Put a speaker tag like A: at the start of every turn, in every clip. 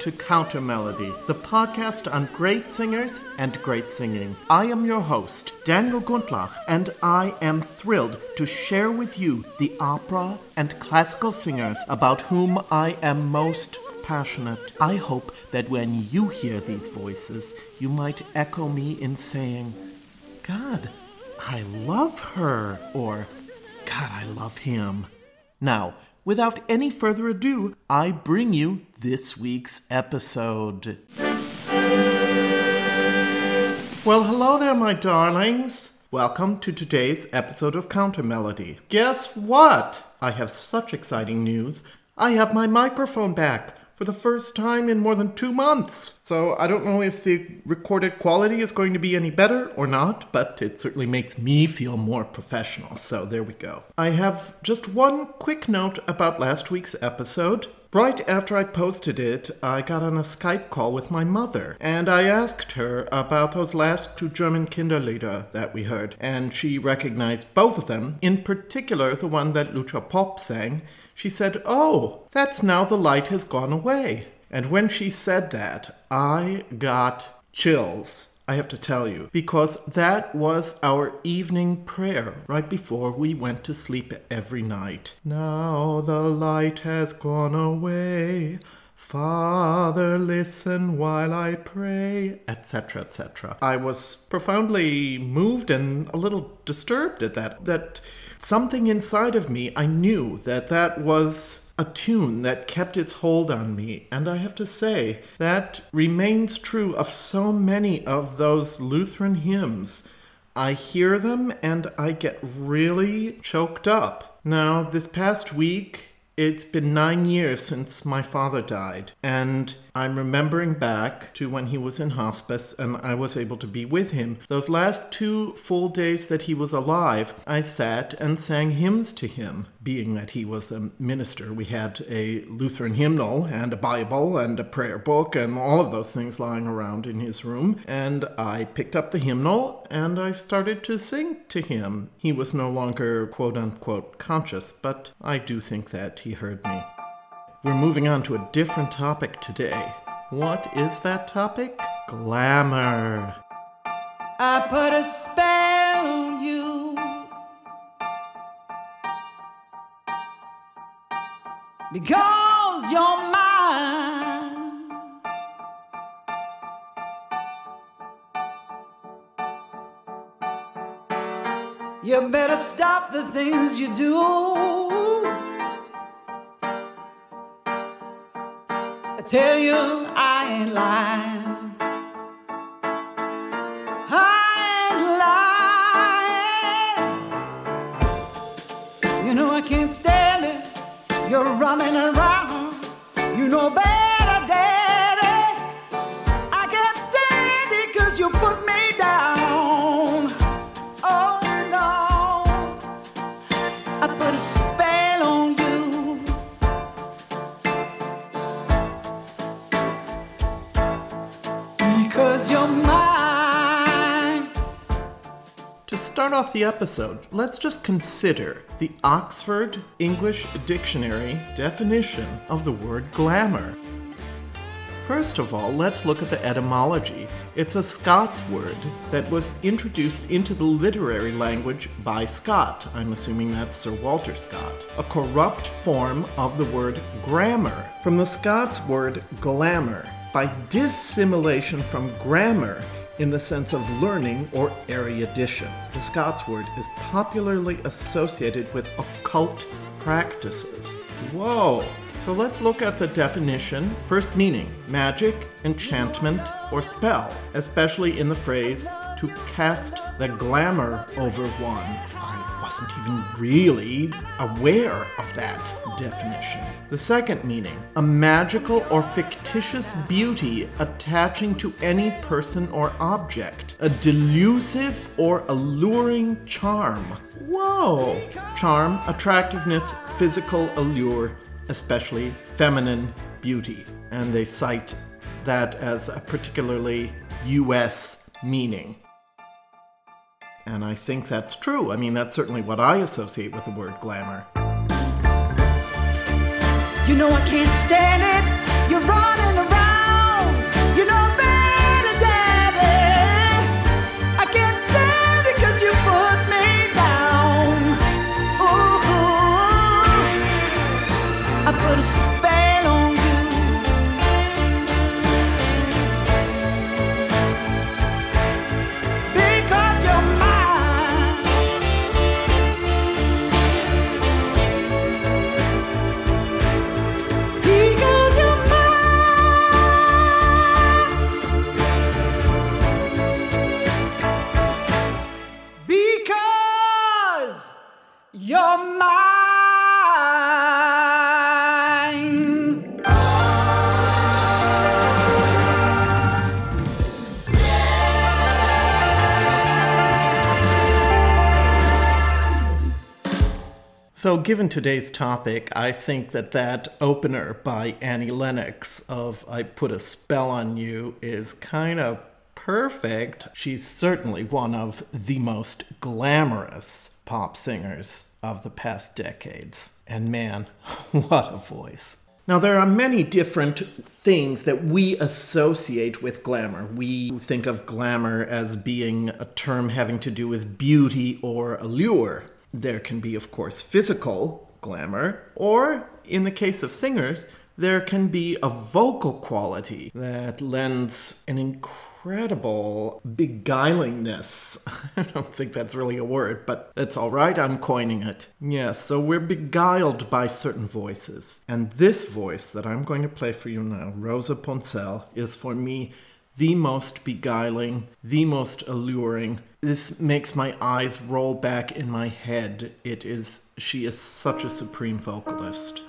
A: to Counter Melody, the podcast on great singers and great singing. I am your host, Daniel Gundlach, and I am thrilled to share with you the opera and classical singers about whom I am most passionate. I hope that when you hear these voices, you might echo me in saying, God, I love her, or God, I love him. Now, without any further ado, I bring you this week's episode. Well, hello there, my darlings. Welcome to today's episode of Counter Melody. Guess what? I have such exciting news. I have my microphone back for the first time in more than two months. So I don't know if the recorded quality is going to be any better or not, but it certainly makes me feel more professional. So there we go. I have just one quick note about last week's episode. Right after I posted it, I got on a Skype call with my mother, and I asked her about those last two German Kinderlieder that we heard, and she recognized both of them, in particular the one that Lucia Popp sang, she said, Oh, that's now the light has gone away. And when she said that, I got chills. I have to tell you, because that was our evening prayer right before we went to sleep every night. Now the light has gone away. Father, listen while I pray, etc., etc. I was profoundly moved and a little disturbed at that. That something inside of me, I knew that that was a tune that kept its hold on me. And I have to say, that remains true of so many of those Lutheran hymns. I hear them and I get really choked up. Now, this past week, it's been nine years since my father died, and I'm remembering back to when he was in hospice and I was able to be with him. Those last two full days that he was alive, I sat and sang hymns to him. Being that he was a minister, we had a Lutheran hymnal and a Bible and a prayer book and all of those things lying around in his room. And I picked up the hymnal and I started to sing to him. He was no longer quote unquote conscious, but I do think that he heard me. We're moving on to a different topic today. What is that topic? Glamour.
B: I put a spell on you. Because you're mine. You better stop the things you do. Tell you, I ain't lying. I ain't lying. You know I can't stand it. You're running around. You know better,
A: off the episode, let's just consider the Oxford English Dictionary definition of the word glamour. First of all, let's look at the etymology. It's a Scots word that was introduced into the literary language by Scott. I'm assuming that's Sir Walter Scott. A corrupt form of the word grammar, from the Scots word glamour, by dissimilation from grammar in the sense of learning or erudition. The Scots word is popularly associated with occult practices. Whoa! So let's look at the definition. First meaning magic, enchantment, or spell, especially in the phrase to cast the glamour over one. I wasn't even really aware of that definition. The second meaning a magical or fictitious beauty attaching to any person or object, a delusive or alluring charm. Whoa! Charm, attractiveness, physical allure, especially feminine beauty. And they cite that as a particularly US meaning. And I think that's true. I mean, that's certainly what I associate with the word glamour.
B: You know I can't stand it.
C: You're running
A: So, given today's topic, I think that that opener by Annie Lennox of I Put a Spell on You is kind of perfect. She's certainly one of the most glamorous pop singers of the past decades. And man, what a voice. Now, there are many different things that we associate with glamour. We think of glamour as being a term having to do with beauty or allure. There can be, of course, physical glamour, or in the case of singers, there can be a vocal quality that lends an incredible beguilingness. I don't think that's really a word, but it's all right, I'm coining it. Yes, so we're beguiled by certain voices. And this voice that I'm going to play for you now, Rosa Ponselle, is for me the most beguiling, the most alluring. This makes my eyes roll back in my head. It is, she is such a supreme vocalist.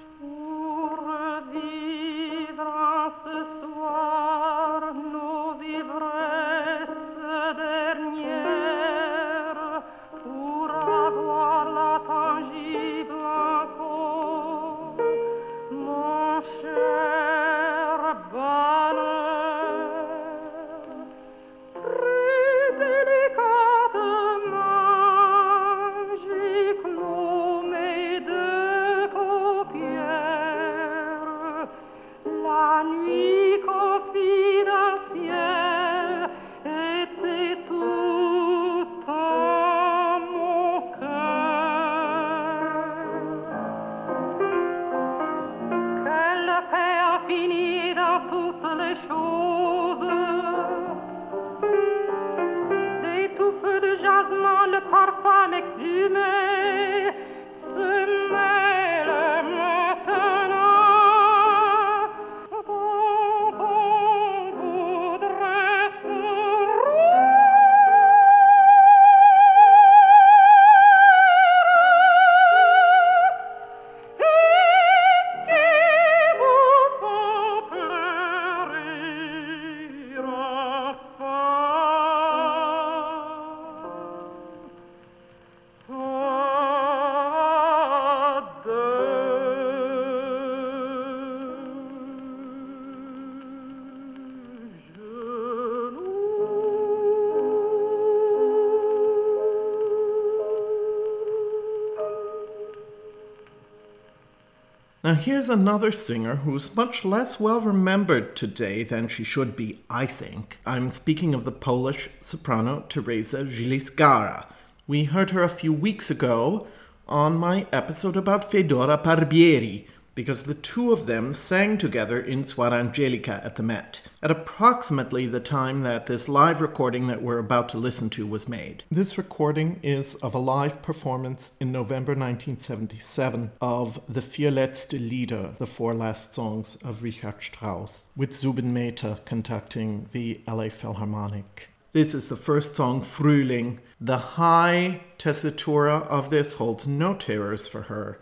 A: Here's another singer who's much less well remembered today than she should be, I think. I'm speaking of the Polish soprano Teresa Zylis-Gara. We heard her a few weeks ago on my episode about Fedora Barbieri, because the two of them sang together in Suor Angelica at the Met, at approximately the time that this live recording that we're about to listen to was made. This recording is of a live performance in November 1977 of the Vier letzte Lieder, the four last songs of Richard Strauss, with Zubin Mehta conducting the LA Philharmonic. This is the first song, Frühling. The high tessitura of this holds no terrors for her.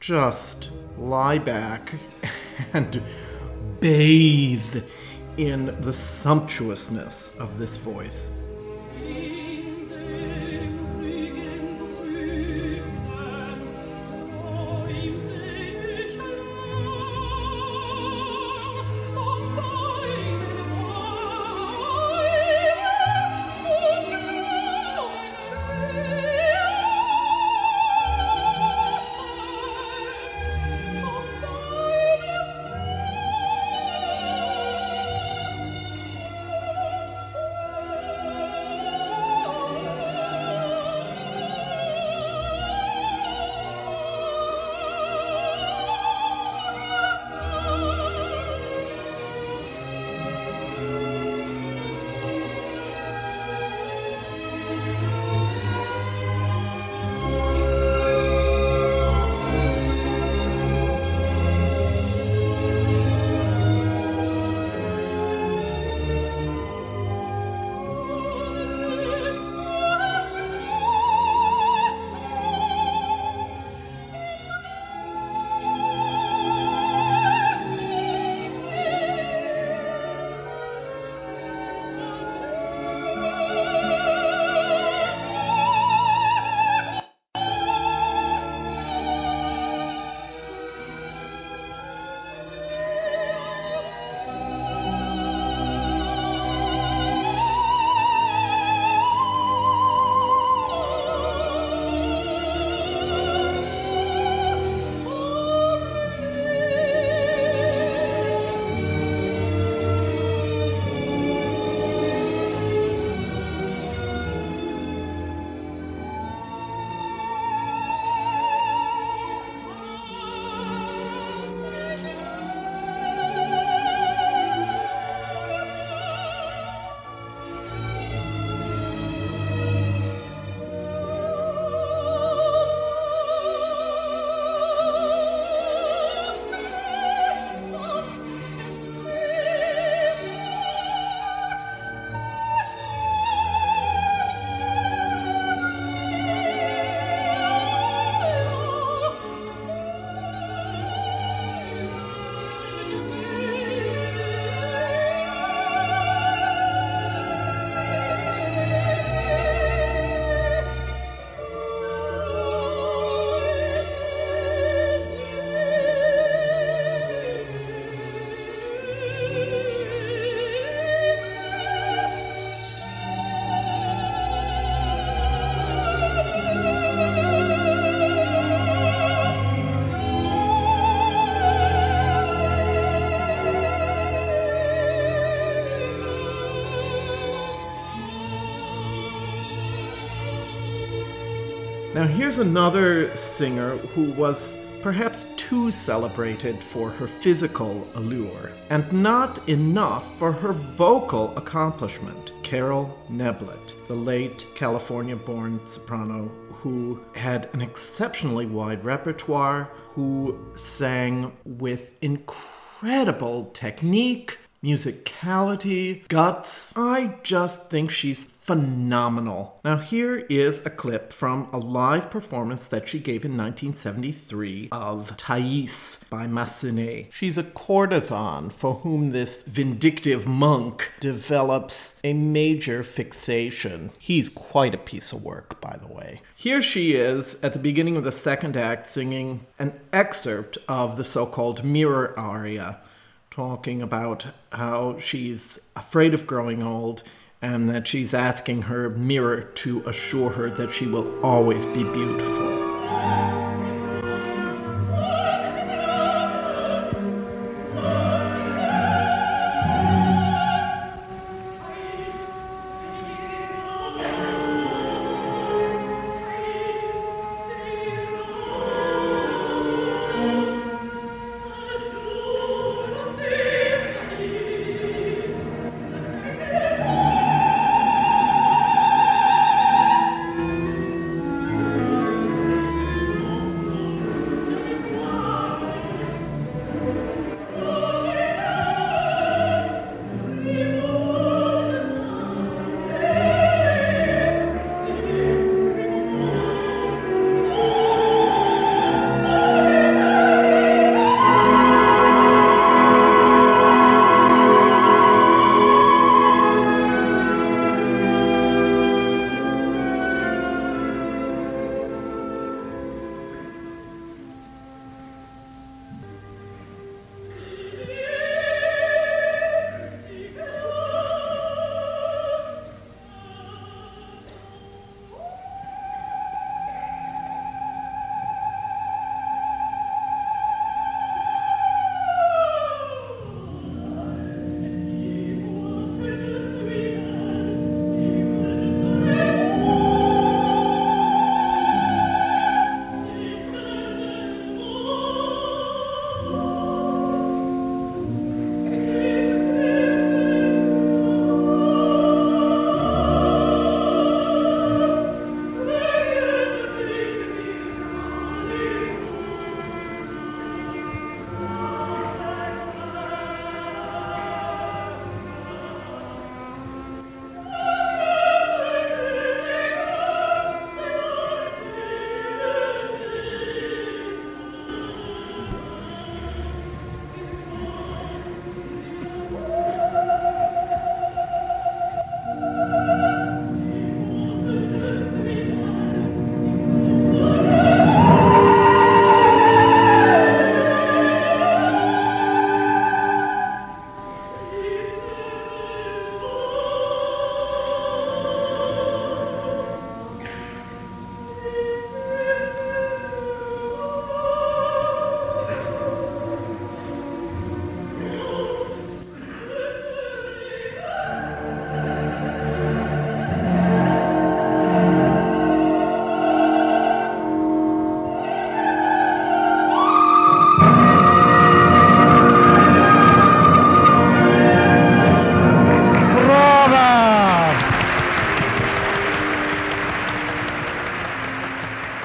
A: Just lie back and bathe in the sumptuousness of this voice. Now, here's another singer who was perhaps too celebrated for her physical allure and not enough for her vocal accomplishment. Carol Neblett, the late California born soprano who had an exceptionally wide repertoire, who sang with incredible technique, musicality, guts. I just think she's phenomenal. Now, here is a clip from a live performance that she gave in 1973 of Thais by Massenet. She's a courtesan for whom this vindictive monk develops a major fixation. He's quite a piece of work, by the way. Here she is at the beginning of the second act singing an excerpt of the so called mirror aria talking about how she's afraid of growing old and that she's asking her mirror to assure her that she will always be beautiful.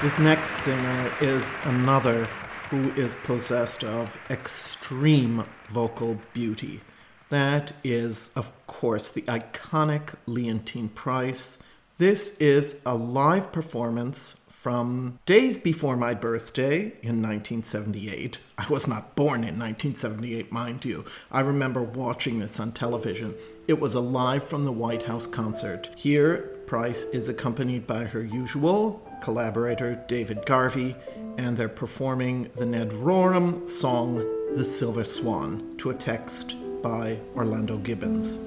A: This next singer is another who is possessed of extreme vocal beauty. That is, of course, the iconic Leontyne Price. This is a live performance from days before my birthday in 1978. I was not born in 1978, mind you. I remember watching this on television. It was a live from the White House concert. Here, Price is accompanied by her usual collaborator David Garvey, and they're performing the Ned Rorem song The Silver Swan to a text by Orlando Gibbons.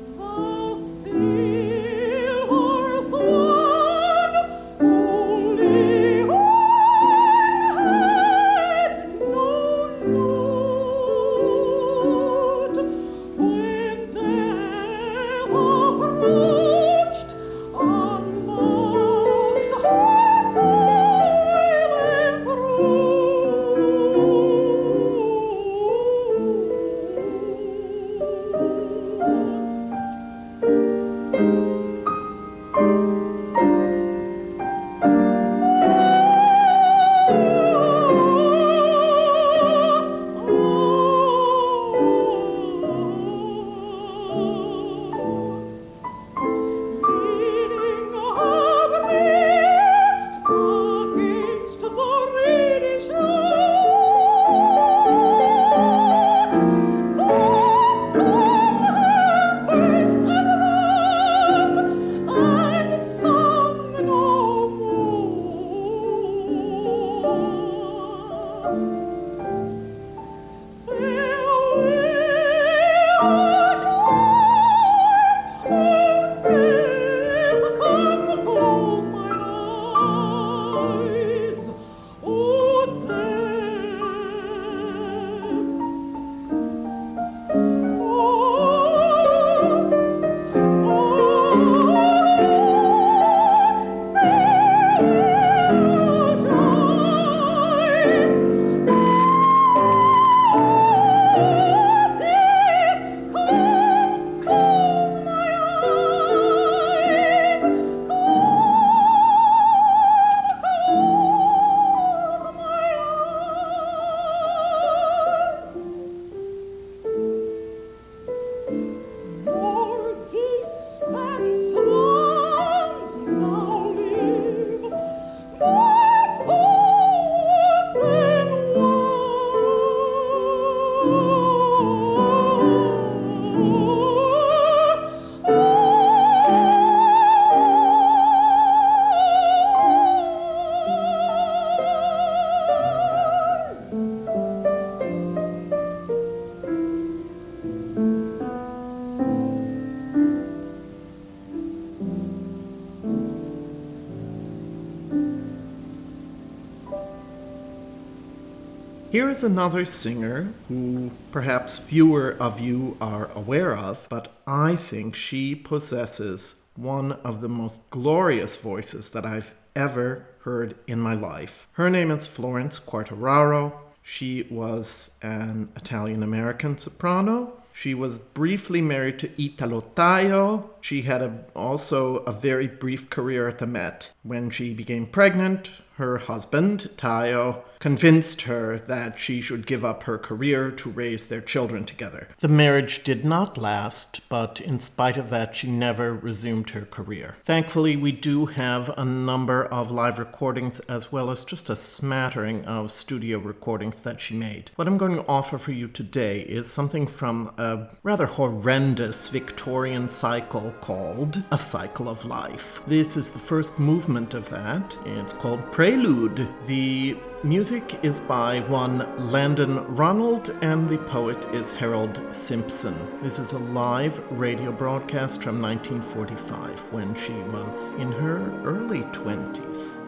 A: Is another singer who perhaps fewer of you are aware of, but I think she possesses one of the most glorious voices that I've ever heard in my life. Her name is Florence Quartararo. She was an Italian American soprano. She was briefly married to Italo Tajo. She had a, also a very brief career at the Met. When she became pregnant, her husband, Tajo, convinced her that she should give up her career to raise their children together. The marriage did not last, but in spite of that, she never resumed her career. Thankfully, we do have a number of live recordings as well as just a smattering of studio recordings that she made. What I'm going to offer for you today is something from a rather horrendous Victorian cycle called A Cycle of Life. This is the first movement of that. It's called Prelude. The Music is by one Landon Ronald, and the poet is Harold Simpson. This is a live radio broadcast from 1945 when she was in her early 20s.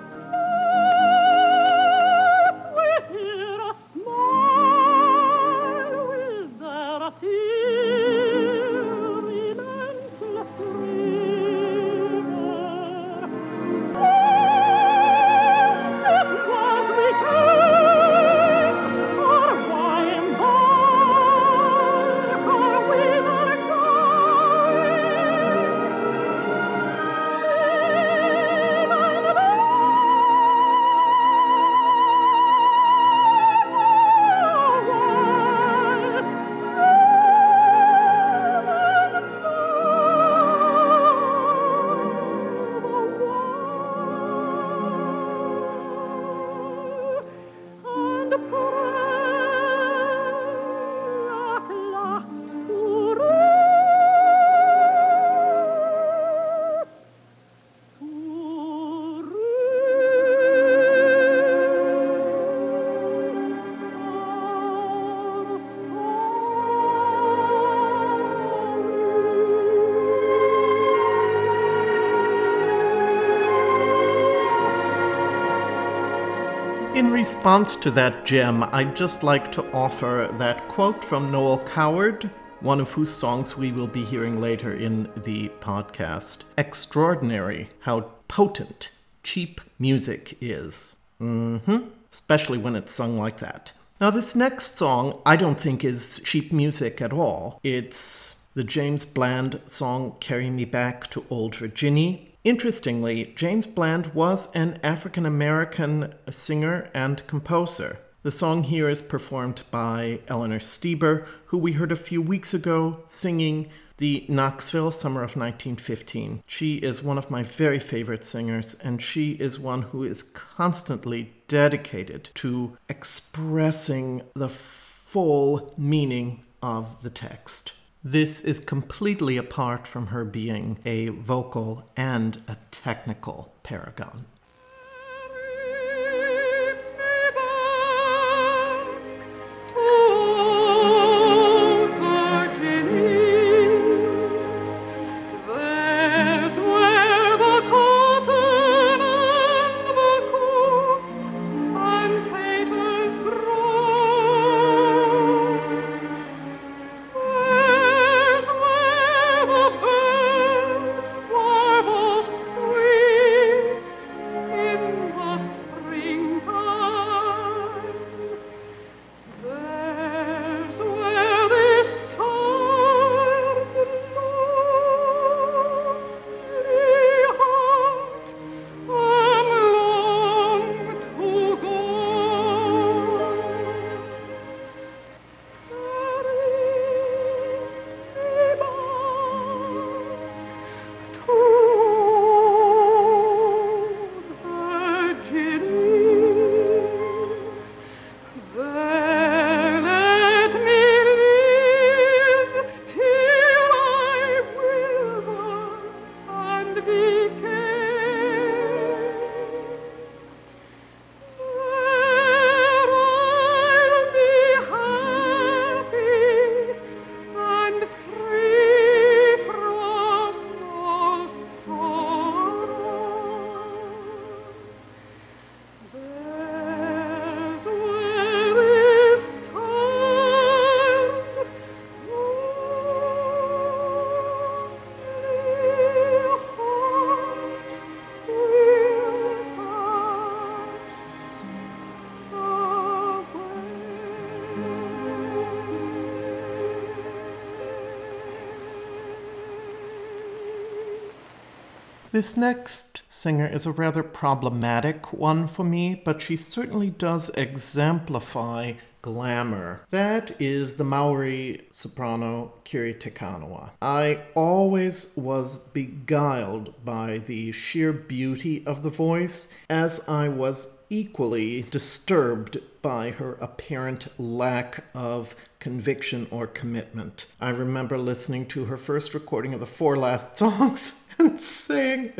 A: In response to that gem, I'd just like to offer that quote from Noel Coward, one of whose songs we will be hearing later in the podcast. Extraordinary how potent cheap music is. hmm Especially when it's sung like that. Now, this next song I don't think is cheap music at all. It's the James Bland song Carry Me Back to Old Virginia. Interestingly, James Bland was an African American singer and composer. The song here is performed by Eleanor Steber, who we heard a few weeks ago singing the Knoxville Summer of 1915. She is one of my very favorite singers, and she is one who is constantly dedicated to expressing the full meaning of the text. This is completely apart from her being a vocal and a technical paragon. This next singer is a rather problematic one for me, but she certainly does exemplify glamour. That is the Maori soprano Kiri Te Kanawa. I always was beguiled by the sheer beauty of the voice, as I was equally disturbed by her apparent lack of conviction or commitment. I remember listening to her first recording of the four last songs and saying,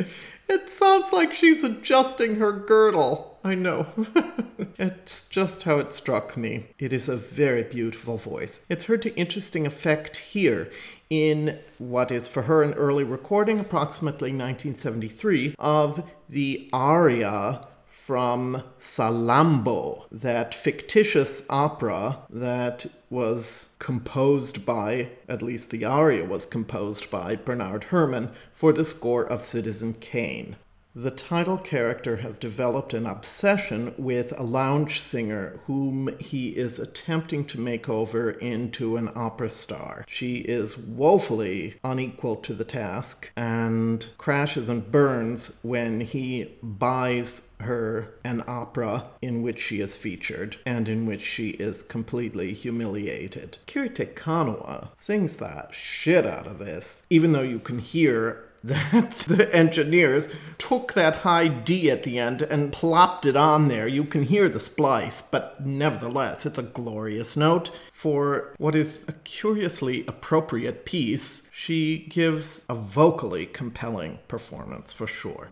A: It sounds like she's adjusting her girdle. I know. it's just how it struck me. It is a very beautiful voice. It's heard to interesting effect here in what is for her an early recording, approximately 1973, of the aria from Salammbo, that fictitious opera that was composed by, at least the aria was composed by, Bernard Herrmann for the score of Citizen Kane. The title character has developed an obsession with a lounge singer whom he is attempting to make over into an opera star. She is woefully unequal to the task and crashes and burns when he buys her an opera in which she is featured and in which she is completely humiliated. Kiri Te Kanawa sings that shit out of this, even though you can hear that the engineers took that high D at the end and plopped it on there. You can hear the splice, but nevertheless, it's a glorious note. For what is a curiously appropriate piece, she gives a vocally compelling performance for sure.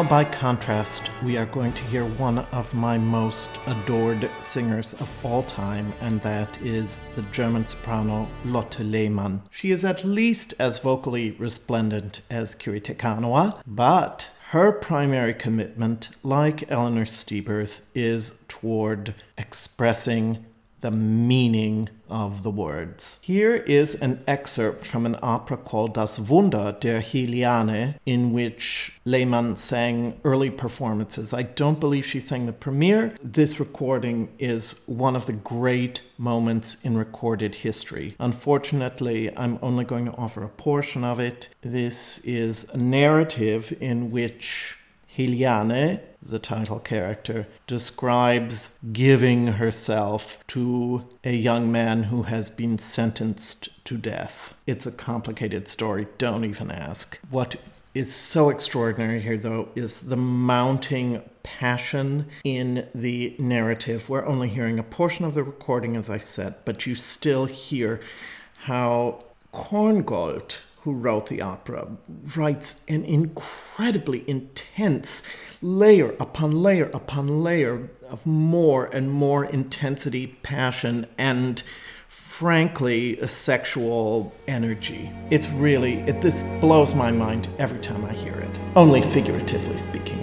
A: Now, by contrast, we are going to hear one of my most adored singers of all time, and that is the German soprano Lotte Lehmann. She is at least as vocally resplendent as Kiri Te Kanawa, but her primary commitment, like Eleanor Stebers, is toward expressing the meaning of the words. Here is an excerpt from an opera called Das Wunder der Heliane, in which Lehmann sang early performances. I don't believe she sang the premiere. This recording is one of the great moments in recorded history. Unfortunately, I'm only going to offer a portion of it. This is a narrative in which Heliane, the title character, describes giving herself to a young man who has been sentenced to death. It's a complicated story, don't even ask. What is so extraordinary here, though, is the mounting passion in the narrative. We're only hearing a portion of the recording, as I said, but you still hear how Korngold who wrote the opera, writes an incredibly intense layer upon layer upon layer of more and more intensity, passion, and frankly, sexual energy. It's really, it, this blows my mind every time I hear it. Only figuratively speaking,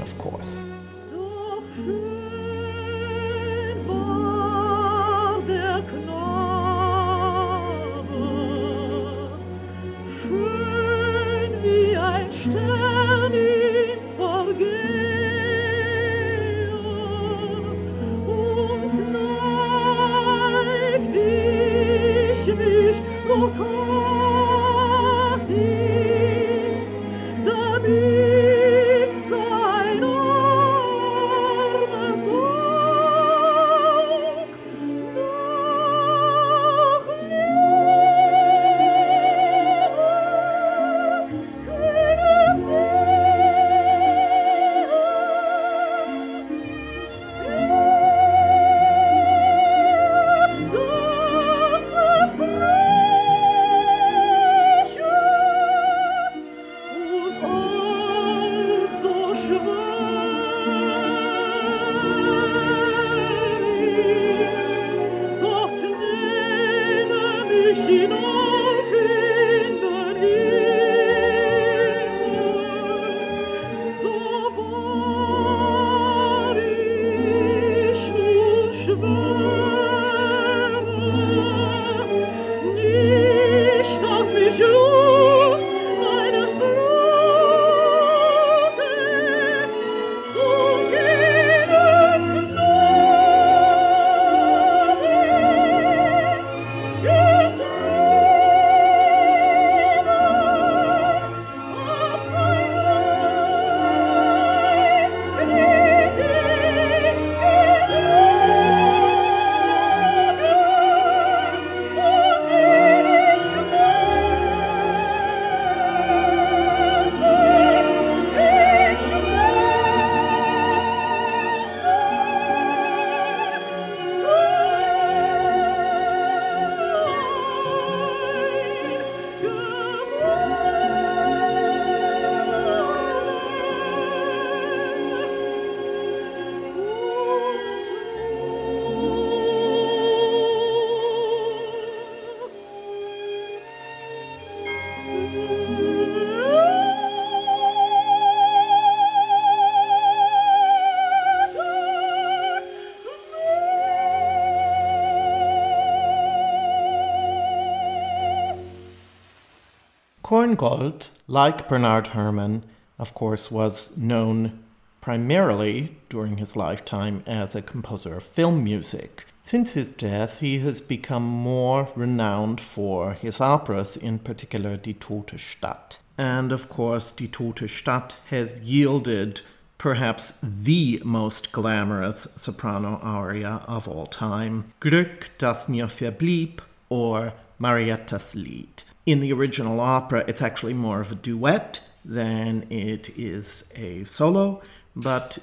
A: Korngold, like Bernard Herrmann, of course, was known primarily during his lifetime as a composer of film music. Since his death, he has become more renowned for his operas, in particular Die Tote Stadt. And of course, Die Tote Stadt has yielded perhaps the most glamorous soprano aria of all time, Glück, das mir verblieb, or Mariettas Lied. In the original opera, it's actually more of a duet than it is a solo, but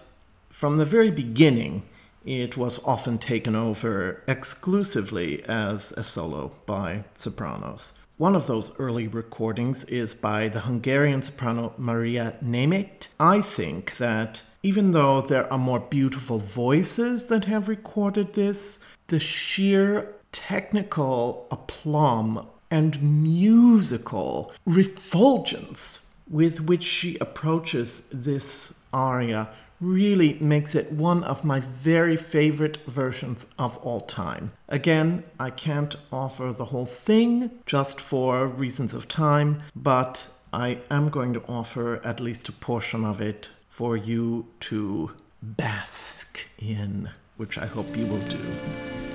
A: from the very beginning, it was often taken over exclusively as a solo by sopranos. One of those early recordings is by the Hungarian soprano Maria Nemeth. I think that even though there are more beautiful voices that have recorded this, the sheer technical aplomb and musical refulgence with which she approaches this aria really makes it one of my very favorite versions of all time. Again, I can't offer the whole thing just for reasons of time, but I am going to offer at least a portion of it for you to bask in, which I hope you will do.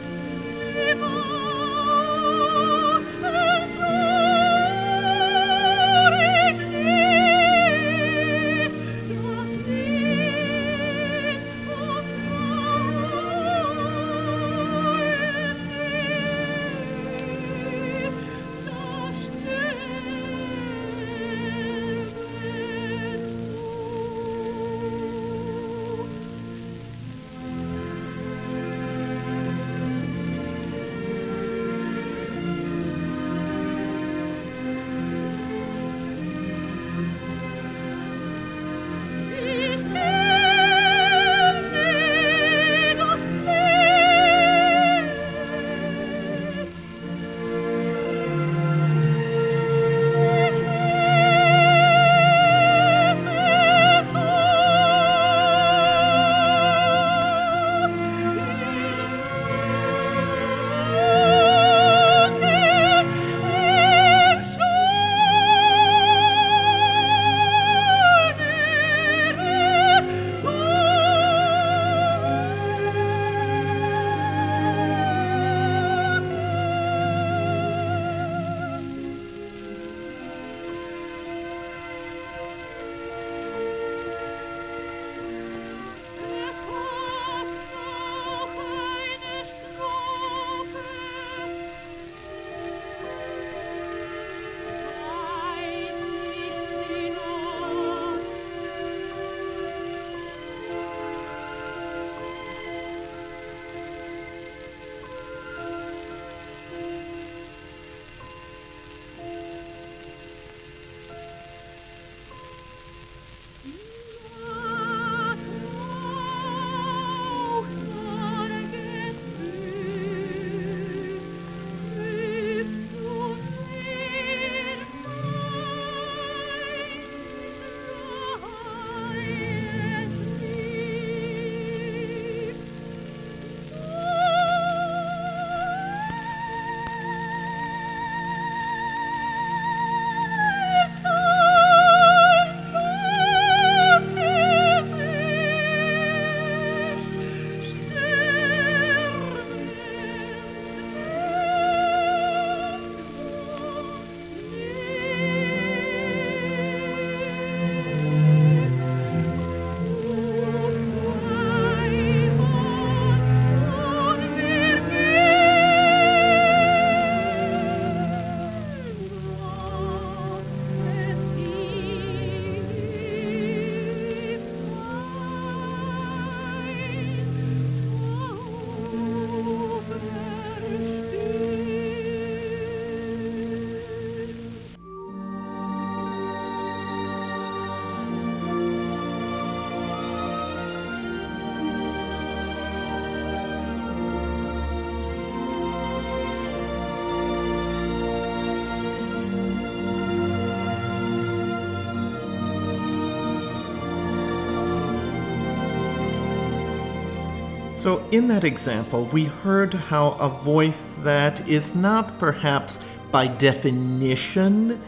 A: So, in that example, we heard how a voice that is not perhaps by definition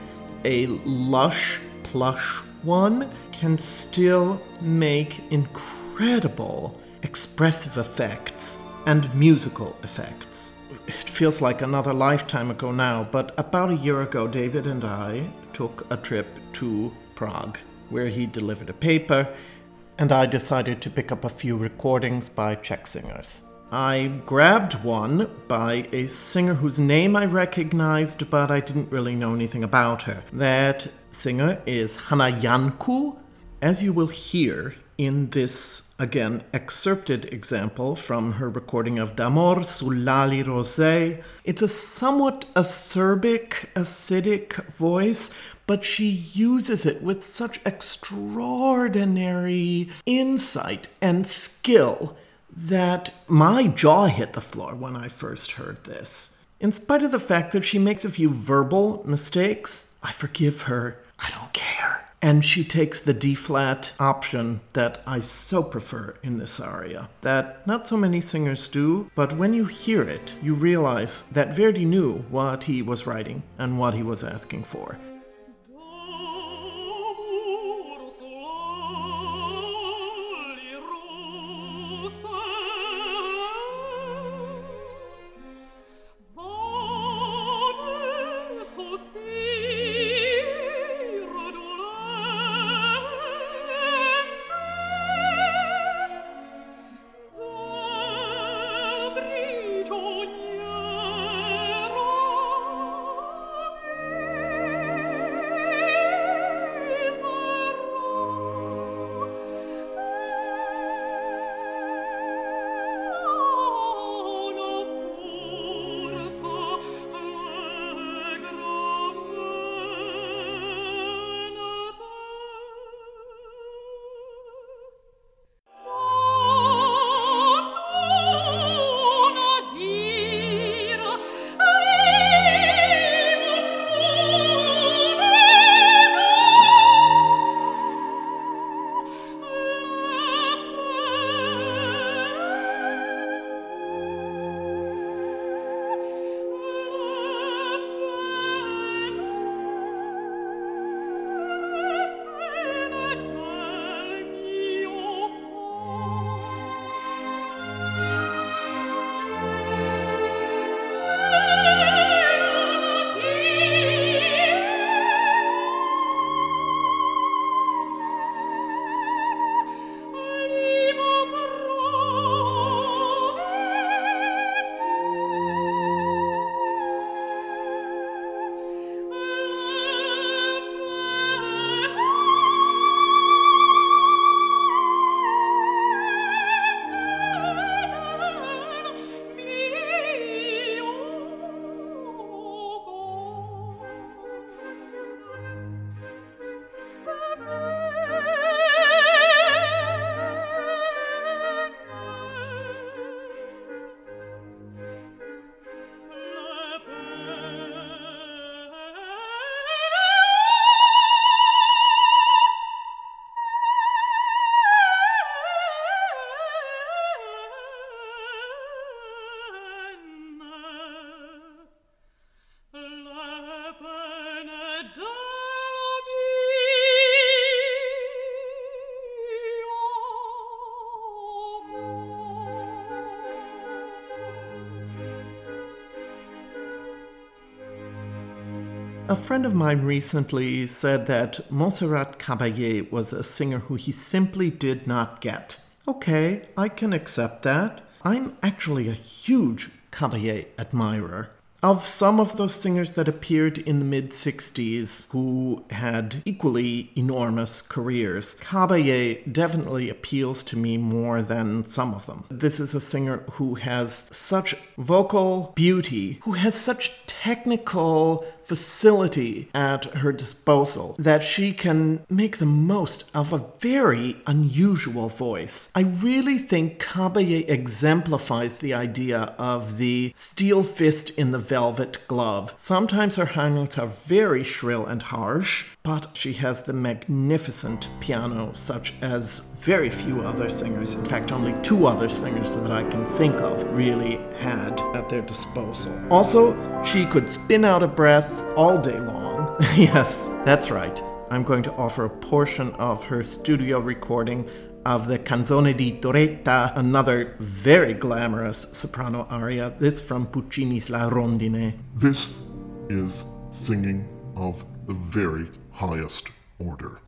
A: a lush plush one can still make incredible expressive effects and musical effects. It feels like another lifetime ago now, but about a year ago, David and I took a trip to Prague, where he delivered a paper, and I decided to pick up a few recordings by Czech singers. I grabbed one by a singer whose name I recognized, but I didn't really know anything about her. That singer is Hanna Janku. As you will hear in this, again, excerpted example from her recording of D'Amor sull'ali rosee, it's a somewhat acerbic, acidic voice, but she uses it with such extraordinary insight and skill that my jaw hit the floor when I first heard this. In spite of the fact that she makes a few verbal mistakes, I forgive her. I don't care. And she takes the D flat option that I so prefer in this aria, that not so many singers do, but when you hear it, you realize that Verdi knew what he was writing and what he was asking for. A friend of mine recently said that Montserrat Caballé was a singer who he simply did not get. Okay, I can accept that. I'm actually a huge Caballé admirer. Of some of those singers that appeared in the mid 60s who had equally enormous careers, Caballé definitely appeals to me more than some of them. This is a singer who has such vocal beauty, who has such technical facility at her disposal that she can make the most of a very unusual voice. I really think Caballé exemplifies the idea of the steel fist in the velvet glove. Sometimes her notes are very shrill and harsh, but she has the magnificent piano, such as very few other singers, in fact, only two other singers that I can think of, really had at their disposal. Also, she could spin out a breath all day long. yes, that's right. I'm going to offer a portion of her studio recording of the Canzone di Doretta, another very glamorous soprano aria, this from Puccini's La Rondine.
D: This is singing of the very highest order.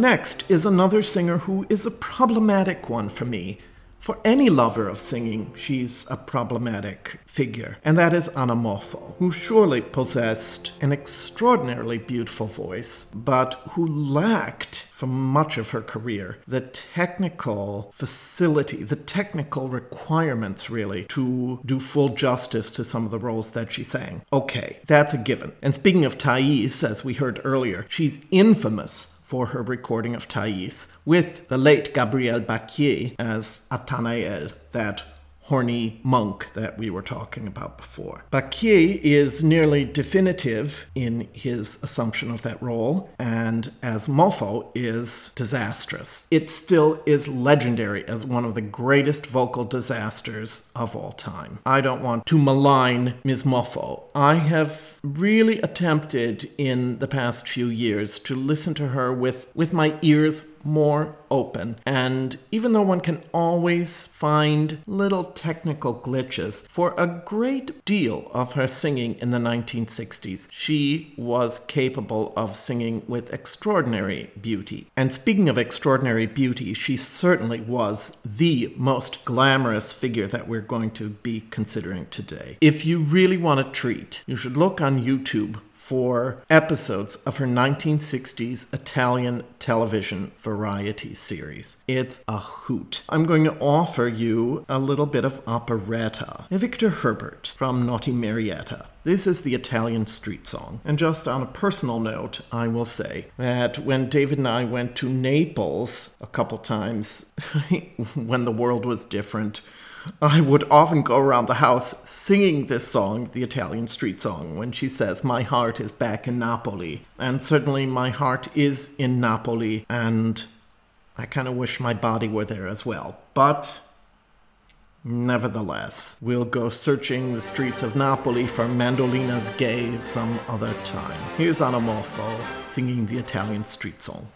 A: Next is another singer who is a problematic one for me. For any lover of singing, she's a problematic figure, and that is Anna Moffo, who surely possessed an extraordinarily beautiful voice, but who lacked, for much of her career, the technical facility, the technical requirements, really, to do full justice to some of the roles that she sang. Okay, that's a given. And speaking of Thais, as we heard earlier, she's infamous for her recording of Thais with the late Gabriel Bacquier as Athanael, that horny monk that we were talking about before. Bacquier is nearly definitive in his assumption of that role, and as Moffo is disastrous. It still is legendary as one of the greatest vocal disasters of all time. I don't want to malign Ms. Moffo. I have really attempted in the past few years to listen to her with, with my ears more open. And even though one can always find little technical glitches, for a great deal of her singing in the 1960s, she was capable of singing with extraordinary beauty. And speaking of extraordinary beauty, she certainly was the most glamorous figure that we're going to be considering today. If you really want a treat, you should look on YouTube for episodes of her 1960s Italian television variety series. It's a hoot. I'm going to offer you a little bit of operetta. Victor Herbert from Naughty Marietta. This is the Italian street song. And just on a personal note, I will say that when David and I went to Naples a couple times when the world was different, I would often go around the house singing this song, the Italian street song, when she says, My heart is back in Napoli. And certainly my heart is in Napoli, and I kind of wish my body were there as well. But nevertheless, we'll go searching the streets of Napoli for Mandolina's Gay some other time. Here's Anna Moffo singing the Italian street song.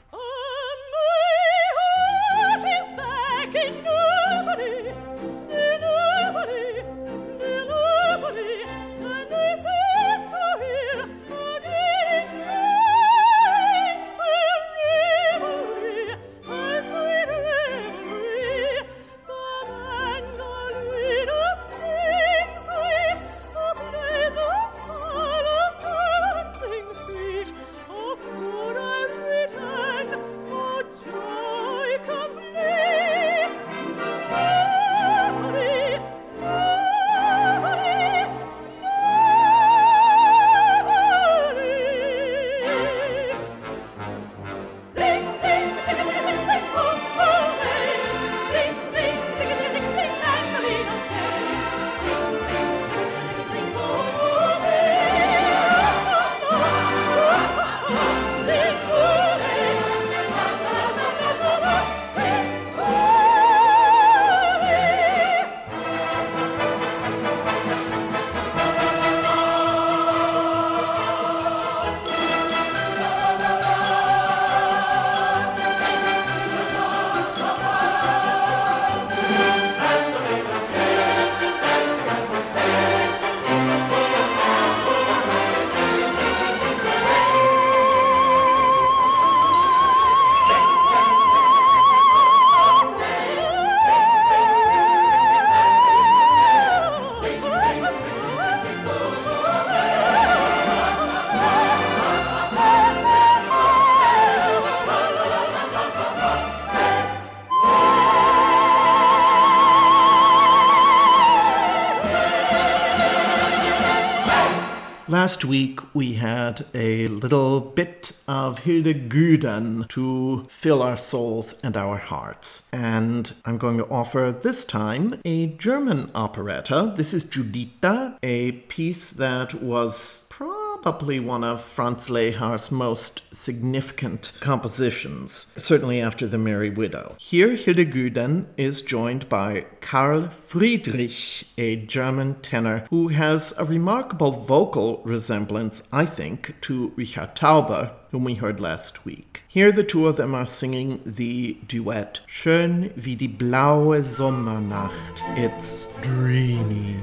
A: Last week we had a little bit of Hilde Güden to fill our souls and our hearts. And I'm going to offer this time a German operetta. This is Giuditta, a piece that was probably one of Franz Lehar's most significant compositions, certainly after The Merry Widow. Here, Hilde Güden is joined by Karl Friedrich, a German tenor who has a remarkable vocal resemblance, I think, to Richard Tauber, whom we heard last week. Here, the two of them are singing the duet Schön wie die blaue Sommernacht. It's dreamy.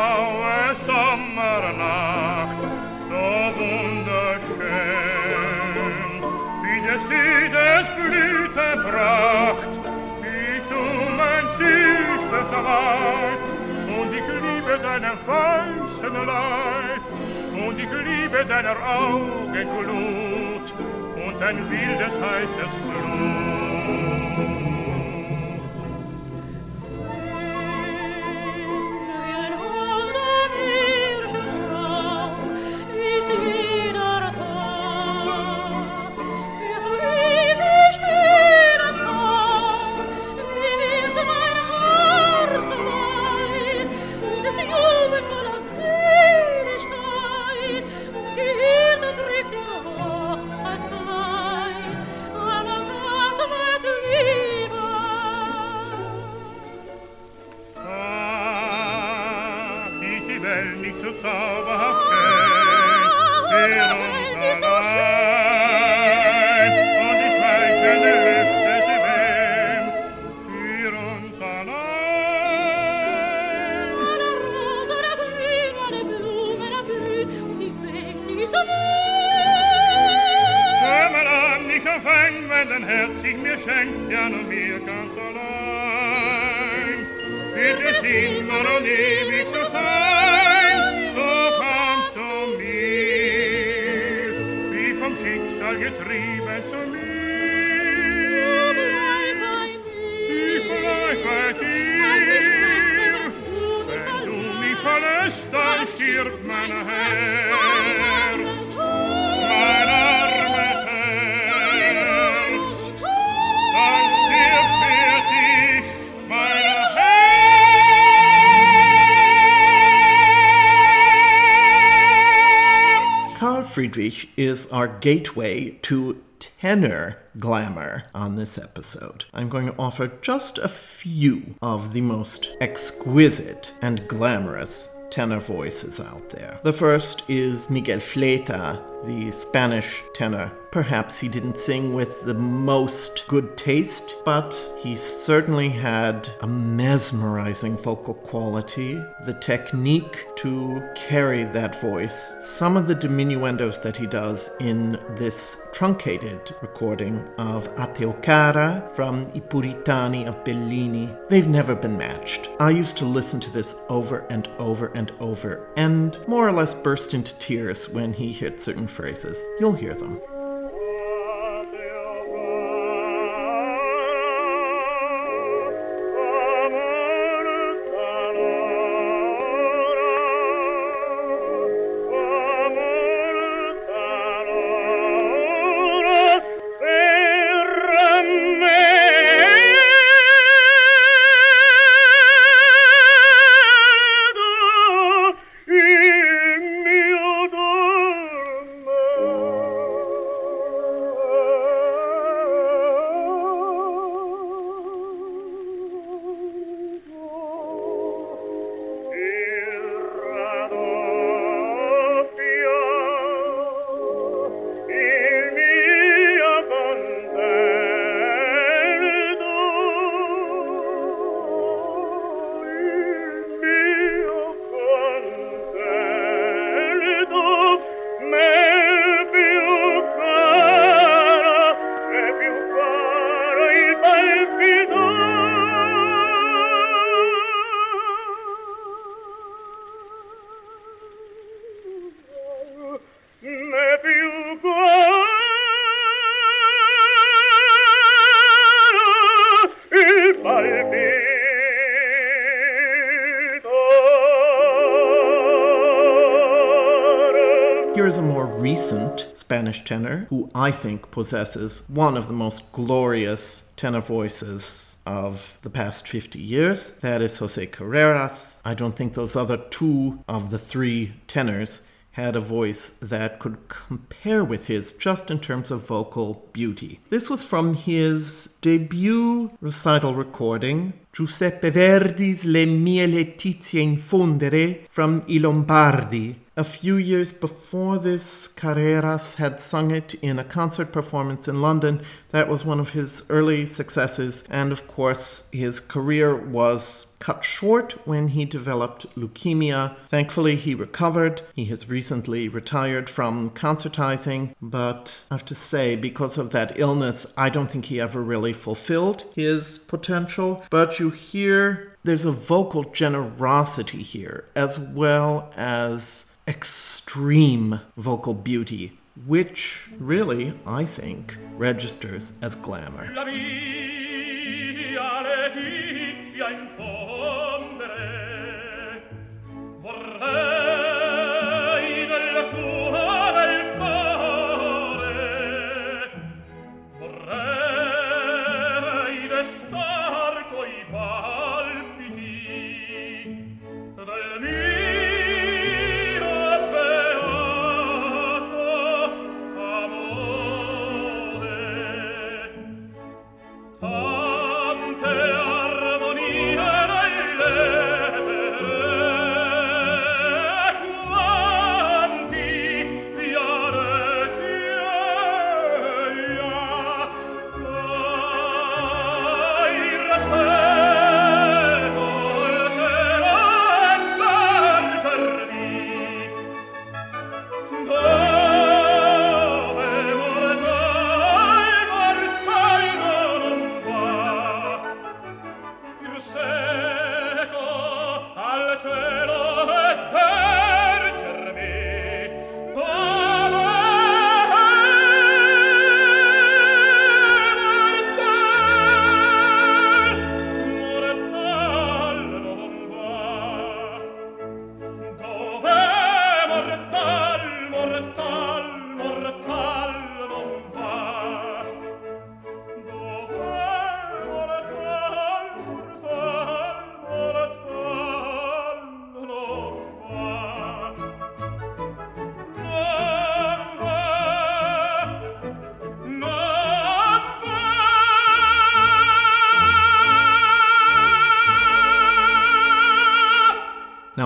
E: blaue Sommernacht, so wunderschön, wie der See Blüte bracht, bist du mein süßes Weib, und ich liebe deinen weißen Leib, und ich liebe deiner Augen Glut, und dein wildes heißes Blut. Dein Herz sich mir schenkt, ja nur mir ganz allein. Wird es immer und ewig so sein, so kommst du mir, wie vom Schicksal getrieben zu mir. Ich bleib bei dir, wenn du mich verlässt, dann stirbt mein Herz.
A: Friedrich is our gateway to tenor glamour on this episode. I'm going to offer just a few of the most exquisite and glamorous tenor voices out there. The first is Miguel Fleta, the Spanish tenor. Perhaps he didn't sing with the most good taste, but he certainly had a mesmerizing vocal quality, the technique to carry that voice. Some of the diminuendos that he does in this truncated recording of A Teu Cara from I Puritani of Bellini, they've never been matched. I used to listen to this over and over and over and more or less burst into tears when he hit certain phrases. You'll hear them. Here's a more recent Spanish tenor who I think possesses one of the most glorious tenor voices of the past 50 years. That is Jose Carreras. I don't think those other two of the three tenors had a voice that could compare with his just in terms of vocal beauty. This was from his debut recital recording, Giuseppe Verdi's La mia letizia infondere from I Lombardi. A few years before this, Carreras had sung it in a concert performance in London. That was one of his early successes, and of course, his career was cut short when he developed leukemia. Thankfully, he recovered. He has recently retired from concertizing, but I have to say, because of that illness, I don't think he ever really fulfilled his potential. But you hear there's a vocal generosity here, as well as extreme vocal beauty, which really, I think, registers as glamour.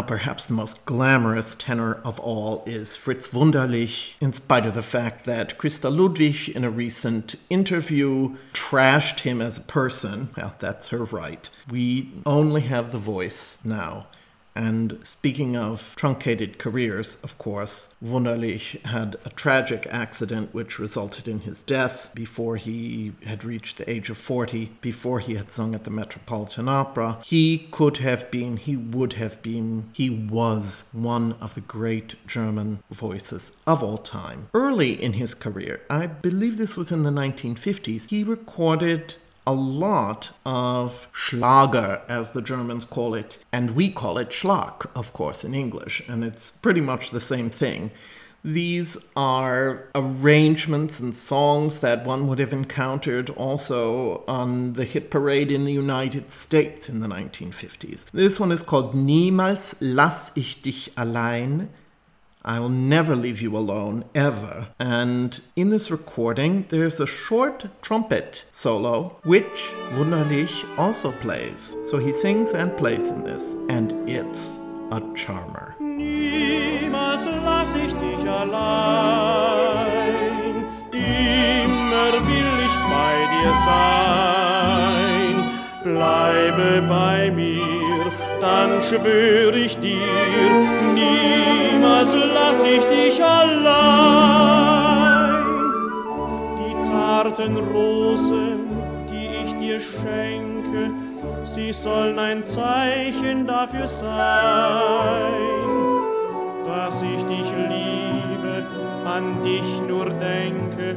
A: Perhaps the most glamorous tenor of all is Fritz Wunderlich, in spite of the fact that Christa Ludwig, in a recent interview, trashed him as a person. Well, that's her right. We only have the voice now. And speaking of truncated careers, of course, Wunderlich had a tragic accident which resulted in his death before he had reached the age of 40, before he had sung at the Metropolitan Opera. He could have been, he would have been, he was one of the great German voices of all time. Early in his career, I believe this was in the 1950s, he recorded a lot of Schlager, as the Germans call it, and we call it Schlag, of course, in English, and it's pretty much the same thing. These are arrangements and songs that one would have encountered also on the hit parade in the United States in the 1950s. This one is called Niemals lass ich dich allein. I will never leave you alone, ever. And in this recording, there's a short trumpet solo, which Wunderlich also plays. So he sings and plays in this, and it's a charmer.
F: Niemals lass ich dich allein, immer will ich bei dir sein. Bleibe bei mir, dann schwör ich dir, niemals lass ich dich allein. Die zarten Rosen, die ich dir schenke, sie sollen ein Zeichen dafür sein, dass ich dich liebe, an dich nur denke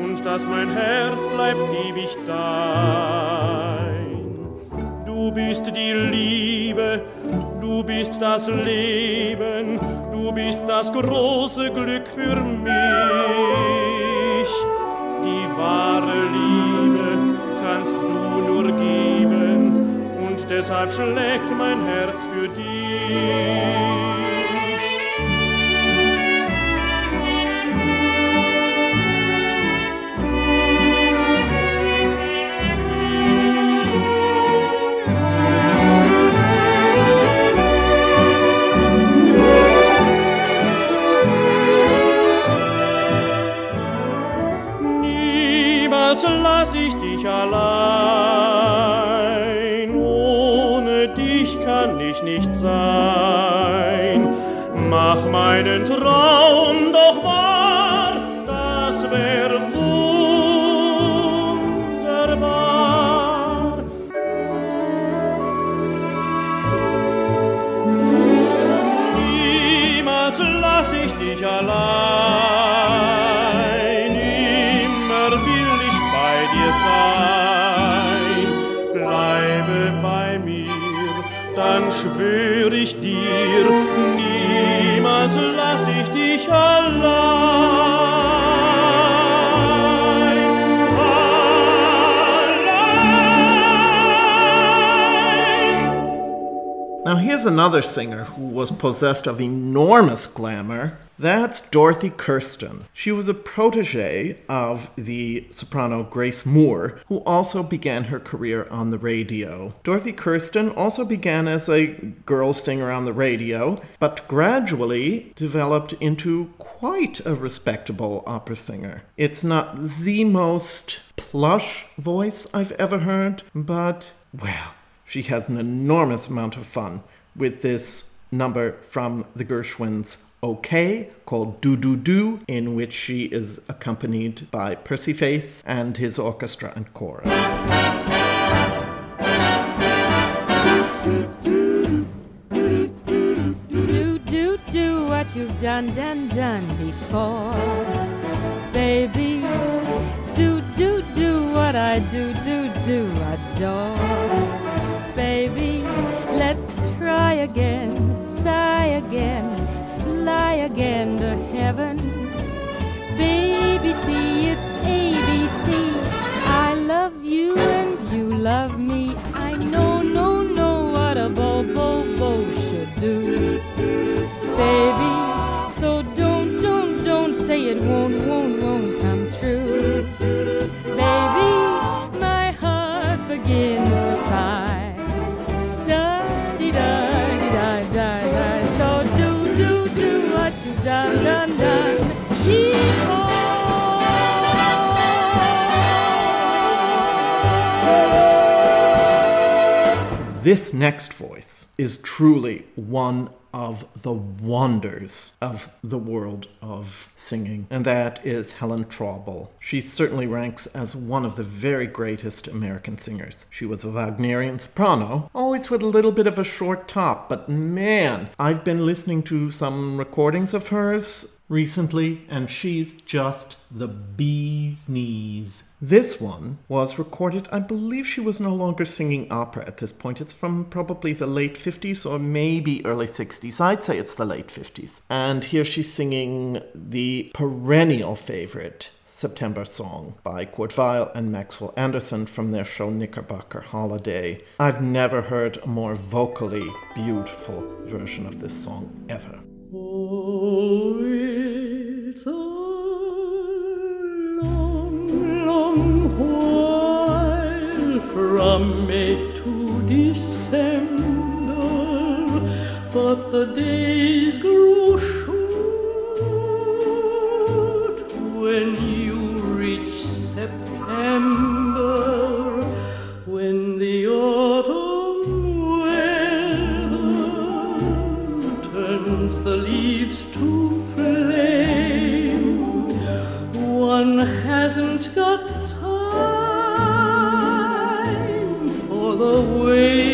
F: und dass mein Herz bleibt ewig dein. Du bist die Liebe, du bist das Leben, du bist das große Glück für mich. Die wahre Liebe kannst du nur geben und deshalb schlägt mein Herz für dich. Lass ich dich allein. Ohne dich kann ich nicht sein. Mach meinen Traum
A: another singer who was possessed of enormous glamour. That's Dorothy Kirsten. She was a protege of the soprano Grace Moore, who also began her career on the radio. Dorothy Kirsten also began as a girl singer on the radio, but gradually developed into quite a respectable opera singer. It's not the most plush voice I've ever heard, but, well, she has an enormous amount of fun with this number from the Gershwins OK called Do Do Do, in which she is accompanied by Percy Faith and his orchestra and chorus.
G: Do, do, do what you've done, done, done before. Baby, do, do, do what I do, do, do adore. Try again, sigh again, fly again to heaven. Baby, see, it's ABC. I love you and you love me. I know, no, know what a bo, bo, bo should do. Baby, so don't, don't, don't say it won't, won't, won't
A: This next voice is truly one of the wonders of the world of singing, and that is Helen Traubel. She certainly ranks as one of the very greatest American singers. She was a Wagnerian soprano, always with a little bit of a short top, but man, I've been listening to some recordings of hers recently, and she's just the bee's knees. This one was recorded, I believe she was no longer singing opera at this point. It's from probably the late 50s or maybe early 60s. I'd say it's the late 50s. And here she's singing the perennial favorite, September Song by Kurt Weill and Maxwell Anderson from their show Knickerbocker Holiday. I've never heard a more vocally beautiful version of this song ever.
F: Oh, when you reach September, when the autumn the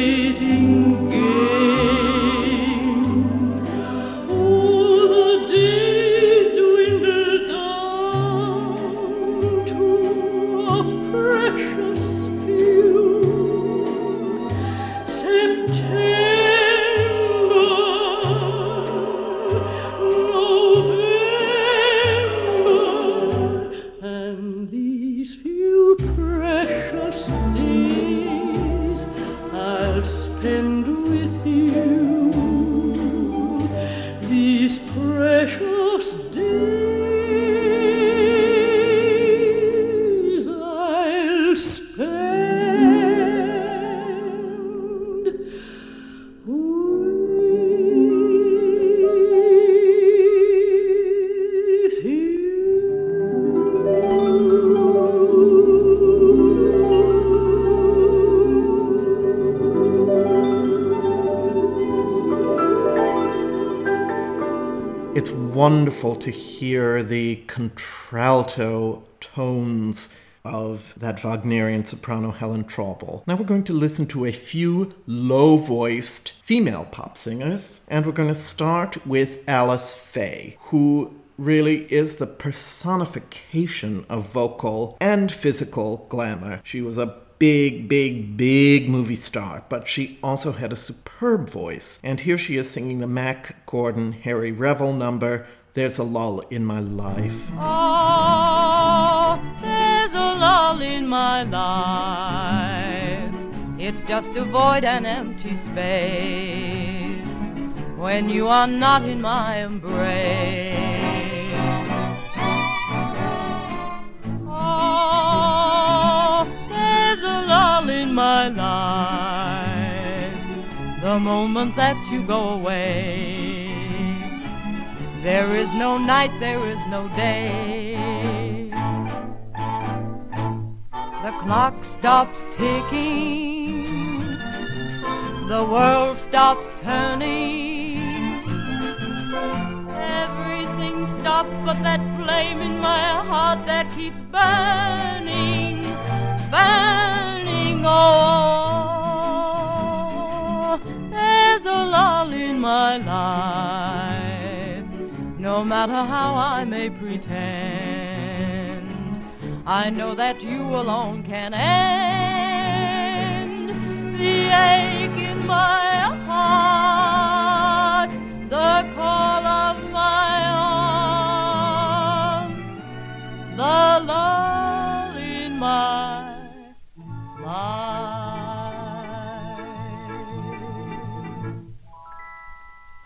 A: wonderful to hear the contralto tones of that Wagnerian soprano Helen Traubel. Now we're going to listen to a few low voiced female pop singers, and we're going to start with Alice Faye, who really is the personification of vocal and physical glamour. She was a big, big, big movie star, but she also had a superb voice. And here she is singing the Mack Gordon Harry Revel number, There's a Lull in My Life.
H: Oh, there's a lull in my life. It's just a void and empty space when you are not in my embrace. My life the moment that you go away. There is no night, there is no day. The clock stops ticking, the world stops turning. Everything stops but that flame in my heart that keeps burning, burning. There's a lull in my life, no matter how I may pretend. I know that you alone can end the ache in my heart, the call of my arms, the lull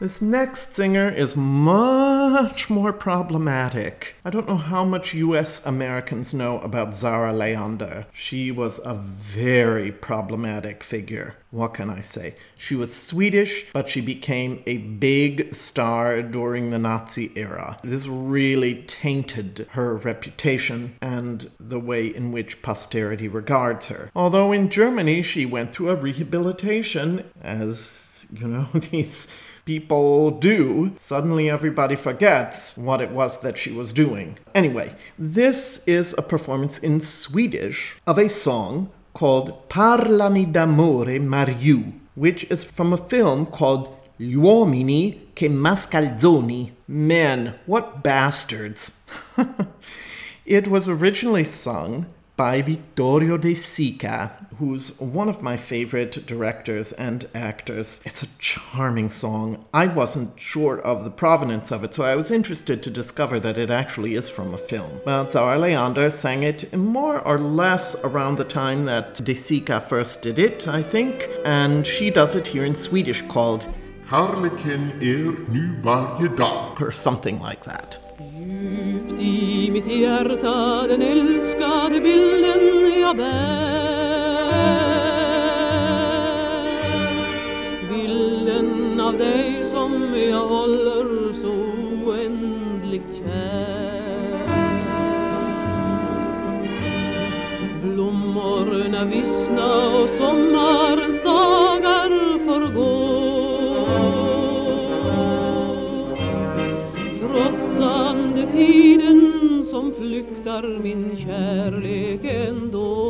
A: This next singer is much more problematic. I don't know how much US Americans know about Zarah Leander. She was a very problematic figure. What can I say? She was Swedish, but she became a big star during the Nazi era. This really tainted her reputation and the way in which posterity regards her. Although in Germany she went through a rehabilitation, as you know, these people do, suddenly everybody forgets what it was that she was doing. Anyway, this is a performance in Swedish of a song called Parlami d'amore Mariù, which is from a film called Gli uomini che mascalzoni. Men, what bastards. it was originally sung by Vittorio De Sica, who's one of my favorite directors and actors. It's a charming song. I wasn't sure of the provenance of it, so I was interested to discover that it actually is from a film. Well, Zarah Leander sang it more or less around the time that De Sica first did it, I think, and she does it here in Swedish called
I: Harleken er nu varje dag.
A: or something like that.
D: Som jag håller så oändligt kär. Blommorna vissna och sommarens dagar förgår. Trotsande tiden som flyktar min kärlek ändå.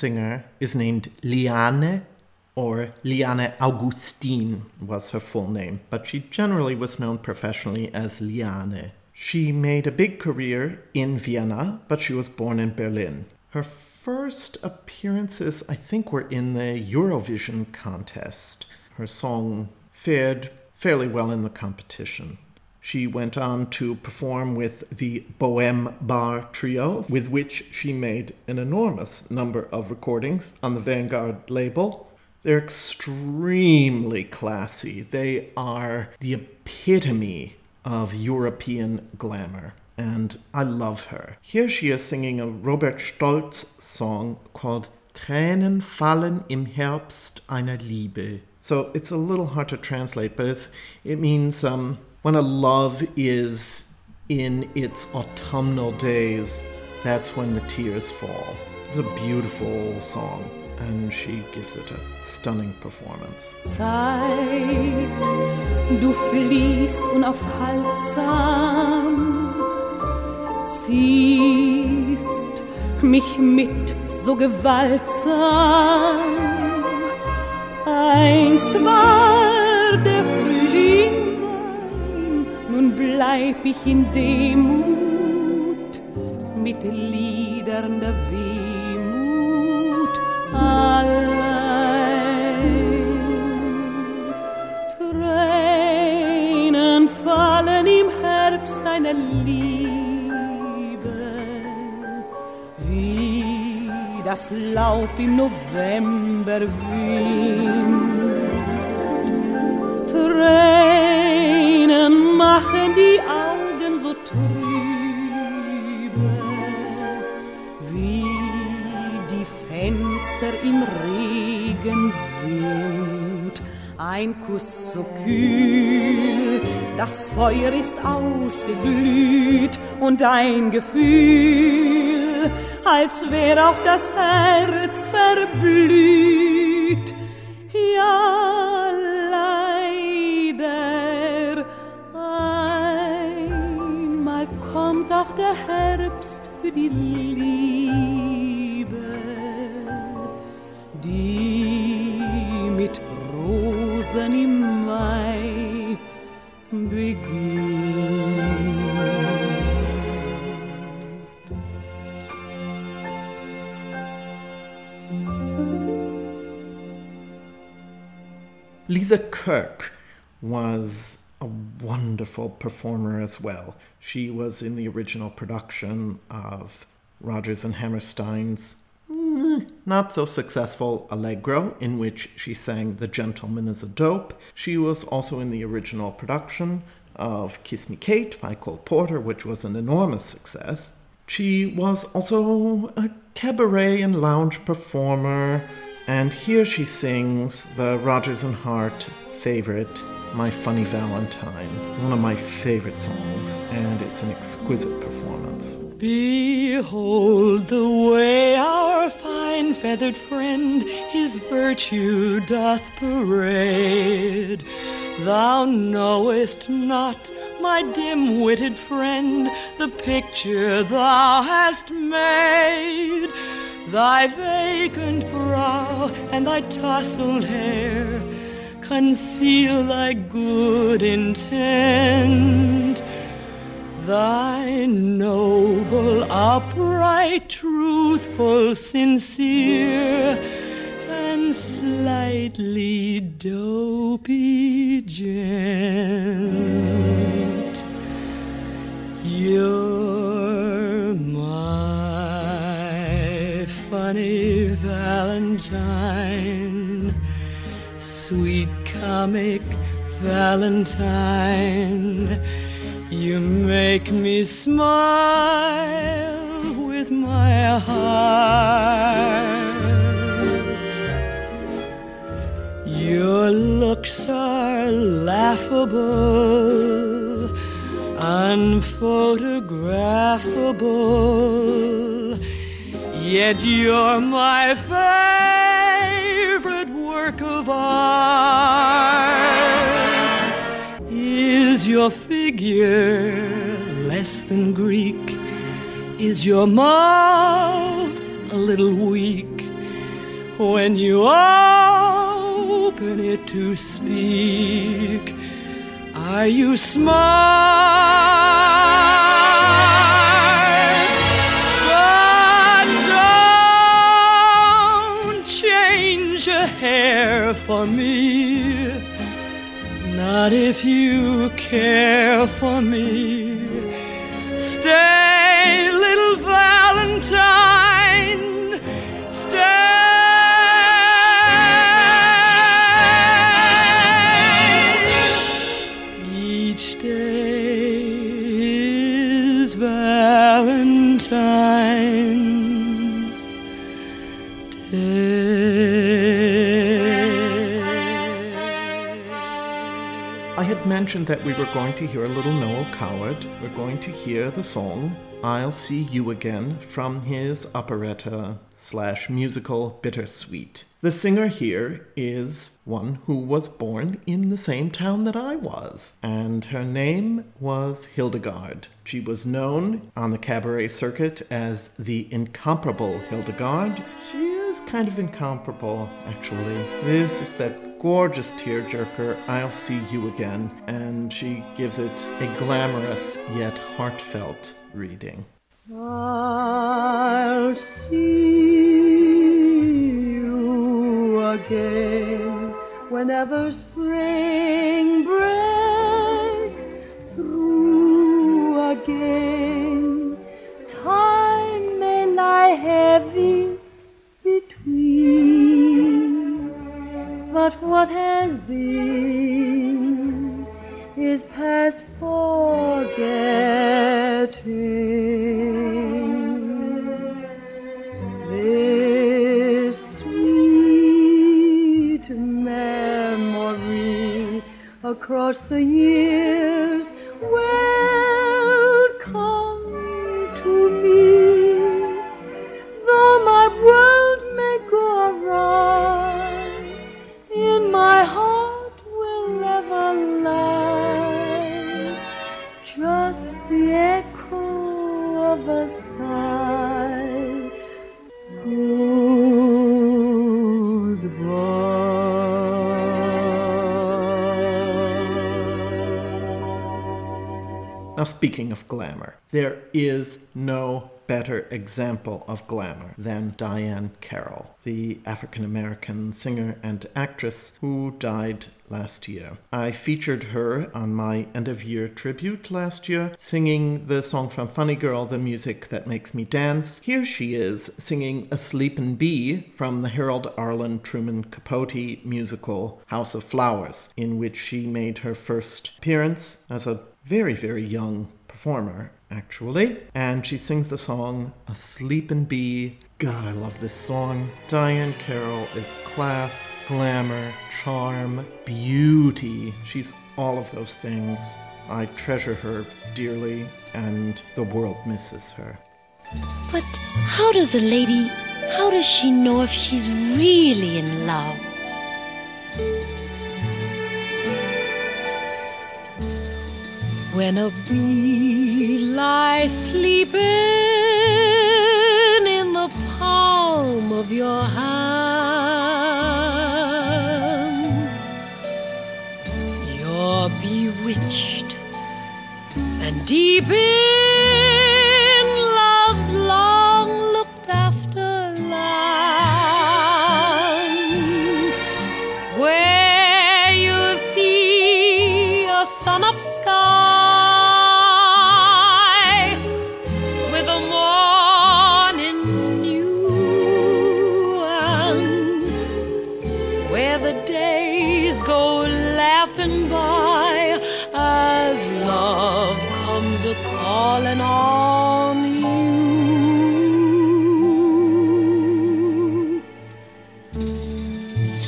A: Singer is named Liane, or Liane Augustine was her full name, but she generally was known professionally as Liane. She made a big career in Vienna, but she was born in Berlin. Her first appearances, I think, were in the Eurovision contest. Her song fared fairly well in the competition. She went on to perform with the Bohème Bar Trio, with which she made an enormous number of recordings on the Vanguard label. They're extremely classy. They are the epitome of European glamour, and I love her. Here she is singing a Robert Stolz song called Tränen fallen im Herbst einer Liebe. So it's a little hard to translate, but it means um, when a love is in its autumnal days, that's when the tears fall. It's a beautiful song, and she gives it a stunning performance.
B: Zeit, du fließt unaufhaltsam, ziehst mich mit so gewaltsam. Einst war bleib ich in Demut mit Liedern der Wehmut allein. Tränen fallen im Herbst einer Liebe, wie das Laub im November winkt. Tränen machen die Augen so trübe, wie die Fenster im Regen sind. Ein Kuss so kühl, das Feuer ist ausgeglüht und ein Gefühl, als wär auch das Herz verblüht. Herbst für die Liebe, die mit Rosen im Mai beginnt.
A: Lisa Kirk was wonderful performer as well. She was in the original production of Rodgers and Hammerstein's mm, not so successful Allegro, in which she sang The Gentleman is a Dope. She was also in the original production of Kiss Me Kate by Cole Porter, which was an enormous success. She was also a cabaret and lounge performer, and here she sings the Rodgers and Hart favorite, My Funny Valentine, one of my favorite songs, and it's an exquisite performance.
J: Behold the way our fine feathered friend his virtue doth parade. Thou knowest not, my dim witted friend, the picture thou hast made. Thy vacant brow and thy tousled hair conceal thy good intent. Thy noble, upright, truthful, sincere, and slightly dopey gent. You're my funny Valentine, sweet comic Valentine. You make me smile with my heart. Your looks are laughable, unphotographable, yet you're my favorite work of art. Is your figure less than Greek? Is your mouth a little weak when you open it to speak. Are you smart? Change a hair for me. Not if you care for me. Stay, little Valentine.
A: Had mentioned that we were going to hear a little Noel Coward. We're going to hear the song I'll See You Again from his operetta slash musical Bittersweet. The singer here is one who was born in the same town that I was, and her name was Hildegarde. She was known on the cabaret circuit as the incomparable Hildegarde. She is kind of incomparable, actually. This is that gorgeous tearjerker, I'll See You Again, and she gives it a glamorous yet heartfelt reading.
K: I'll see you again whenever spring breaks through again. Time may lie heavy but what has been is past forgetting. This sweet memory across the years
A: speaking of glamour, there is no better example of glamour than Diahann Carroll, the African American singer and actress who died last year. I featured her on my end of year tribute last year, singing the song from Funny Girl, The Music That Makes Me Dance. Here she is singing A Sleepin' Bee from the Harold Arlen Truman Capote musical House of Flowers, in which she made her first appearance as a very, very young performer, actually. And she sings the song A Sleepin' Bee. God, I love this song. Diahann Carroll is class, glamour, charm, beauty. She's all of those things. I treasure her dearly, and the world misses her.
L: But how does a lady, how does she know if she's really in love?
J: When a bee lies sleeping in the palm of your hand, you're bewitched and deep in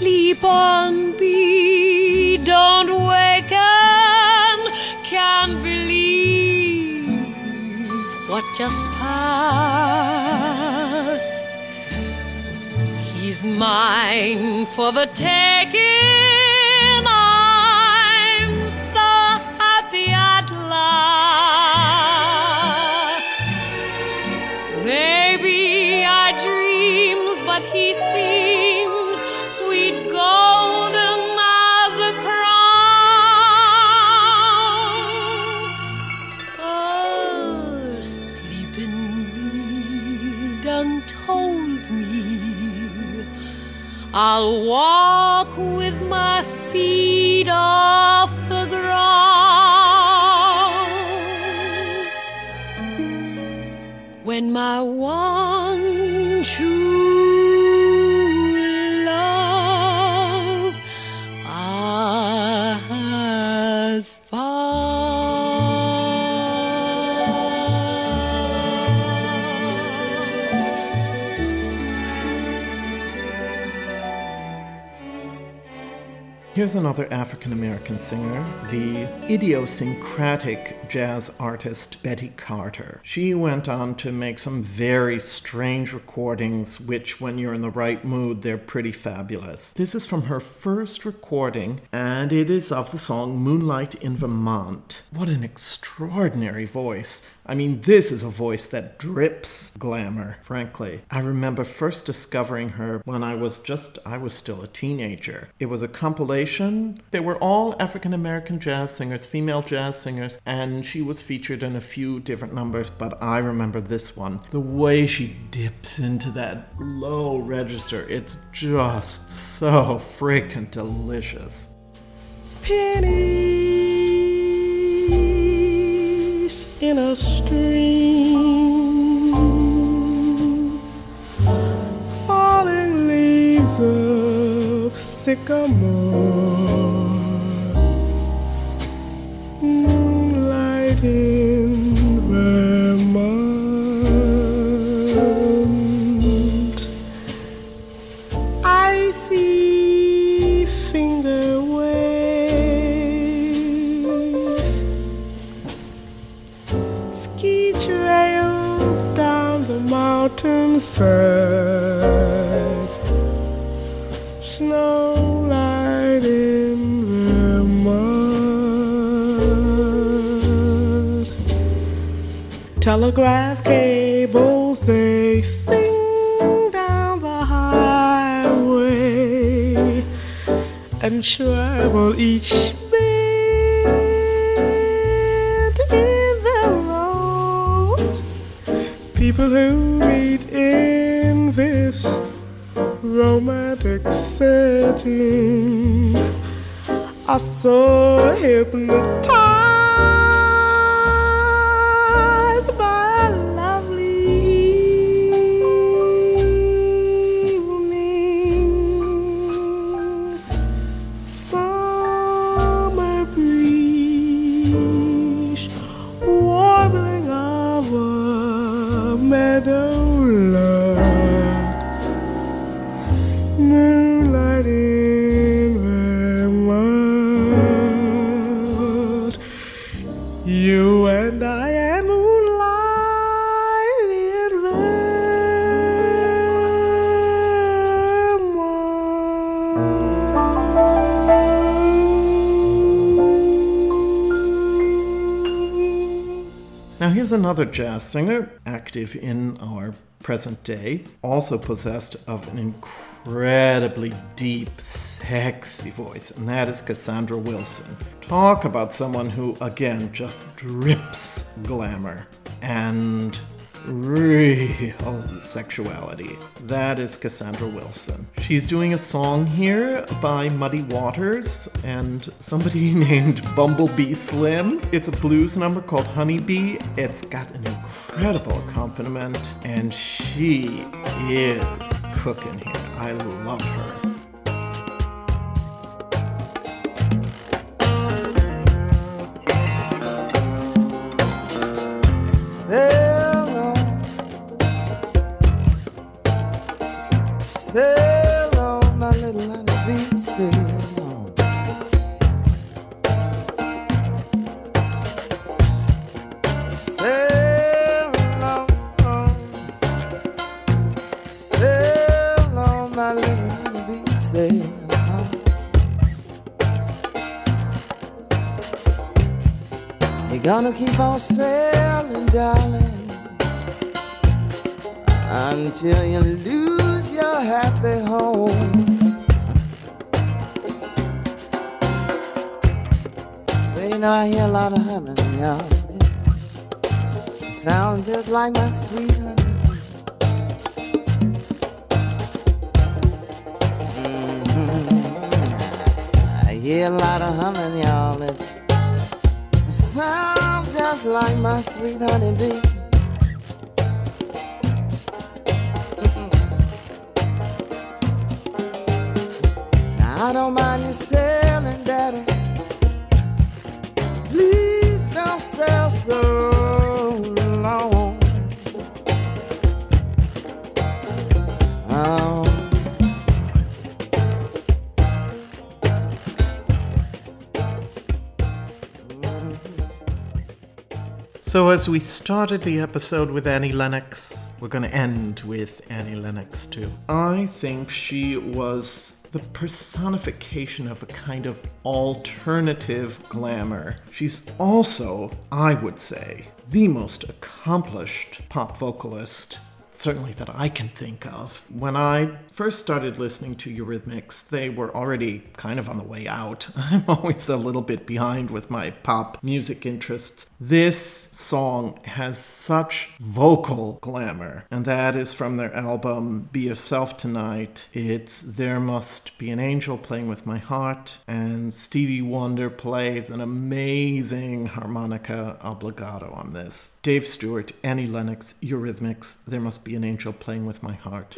J: Sleep on, be don't wake can't believe what just passed. He's mine for the taking. I'll walk with my feet off the ground. When my one true
A: Here's another African American singer, the idiosyncratic jazz artist Betty Carter. She went on to make some very strange recordings, which, when you're in the right mood, they're pretty fabulous. This is from her first recording, and it is of the song Moonlight in Vermont. What an extraordinary voice! I mean, this is a voice that drips glamour, frankly. I remember first discovering her when I was just, I was still a teenager. It was a compilation. They were all African American jazz singers, female jazz singers, and she was featured in a few different numbers, but I remember this one. The way she dips into that low register, it's just so freaking delicious.
M: pennies in a stream, falling leaves of sycamore, in Vermont, finger waves. Ski trails down the mountainside, snow Telegraph cables they sing down the highway and travel each bend in the road. People who meet in this romantic setting are so hypnotized
A: jazz singer active in our present day, also possessed of an incredibly deep, sexy voice, and that is Cassandra Wilson. Talk about someone who, again, just drips glamour and real sexuality. That is Cassandra Wilson. She's doing a song here by Muddy Waters and somebody named Bumblebee Slim. It's a blues number called Honeybee. It's got an incredible accompaniment, and she is cooking here. I love her.
B: Sailing, darling, until you lose your happy home. Well, you know, I hear a lot of humming, y'all. It sounds just like my sweet honey. Mm-hmm. I
N: hear a lot of humming, y'all. It sounds just like my sweet honeybee. Now, I don't mind you So,
A: as we started the episode with Annie Lennox, we're going to end with Annie Lennox too. I think she was the personification of a kind of alternative glamour. She's also, I would say, the most accomplished pop vocalist certainly that I can think of. When I first started listening to Eurythmics, they were already kind of on the way out. I'm always a little bit behind with my pop music interests. This song has such vocal glamour, and that is from their album Be Yourself Tonight. It's There Must Be an Angel Playing with My Heart, and Stevie Wonder plays an amazing harmonica obligato on this. Dave Stewart, Annie Lennox, Eurythmics, There Must Be an Angel Playing with My Heart.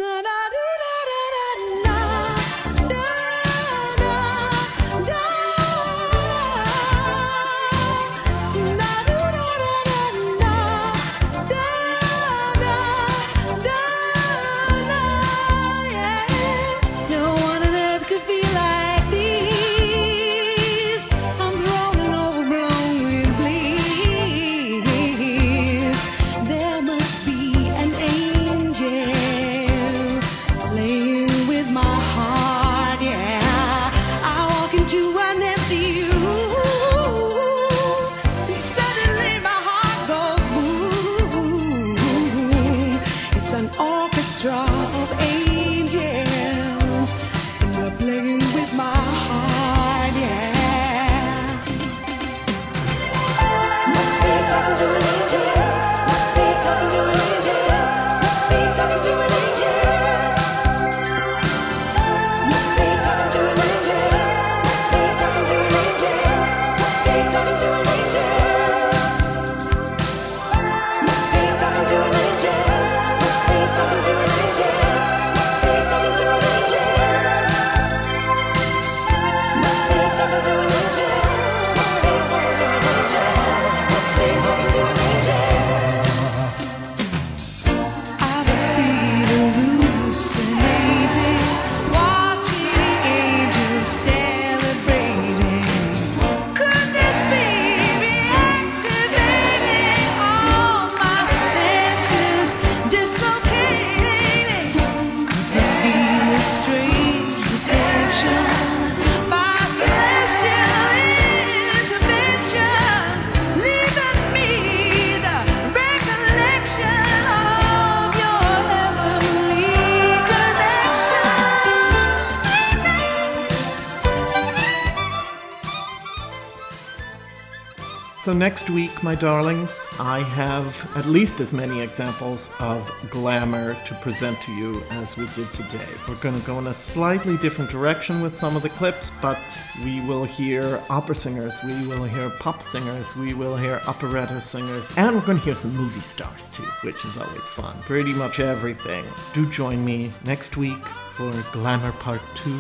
A: Next week, my darlings, I have at least as many examples of glamour to present to you as we did today. We're going to go in a slightly different direction with some of the clips, but we will hear opera singers, we will hear pop singers, we will hear operetta singers, and we're going to hear some movie stars too, which is always fun. Pretty much everything. Do join me next week for Glamour Part 2.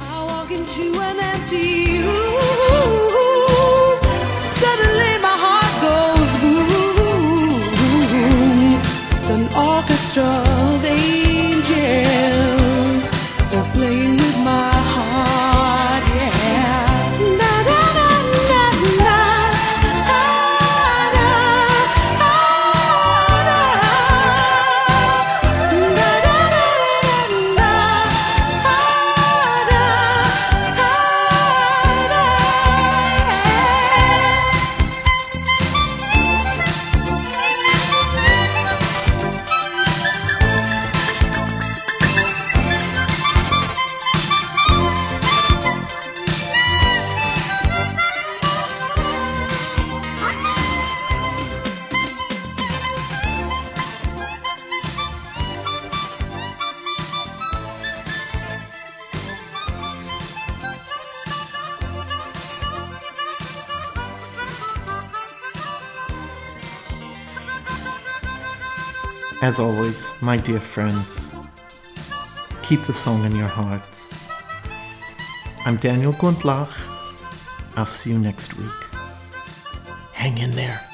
J: I walk into an empty room. Suddenly my heart goes boom. It's an orchestra of angels.
A: As always, my dear friends, keep the song in your hearts. I'm Daniel Gundlach. I'll see you next week. Hang in there.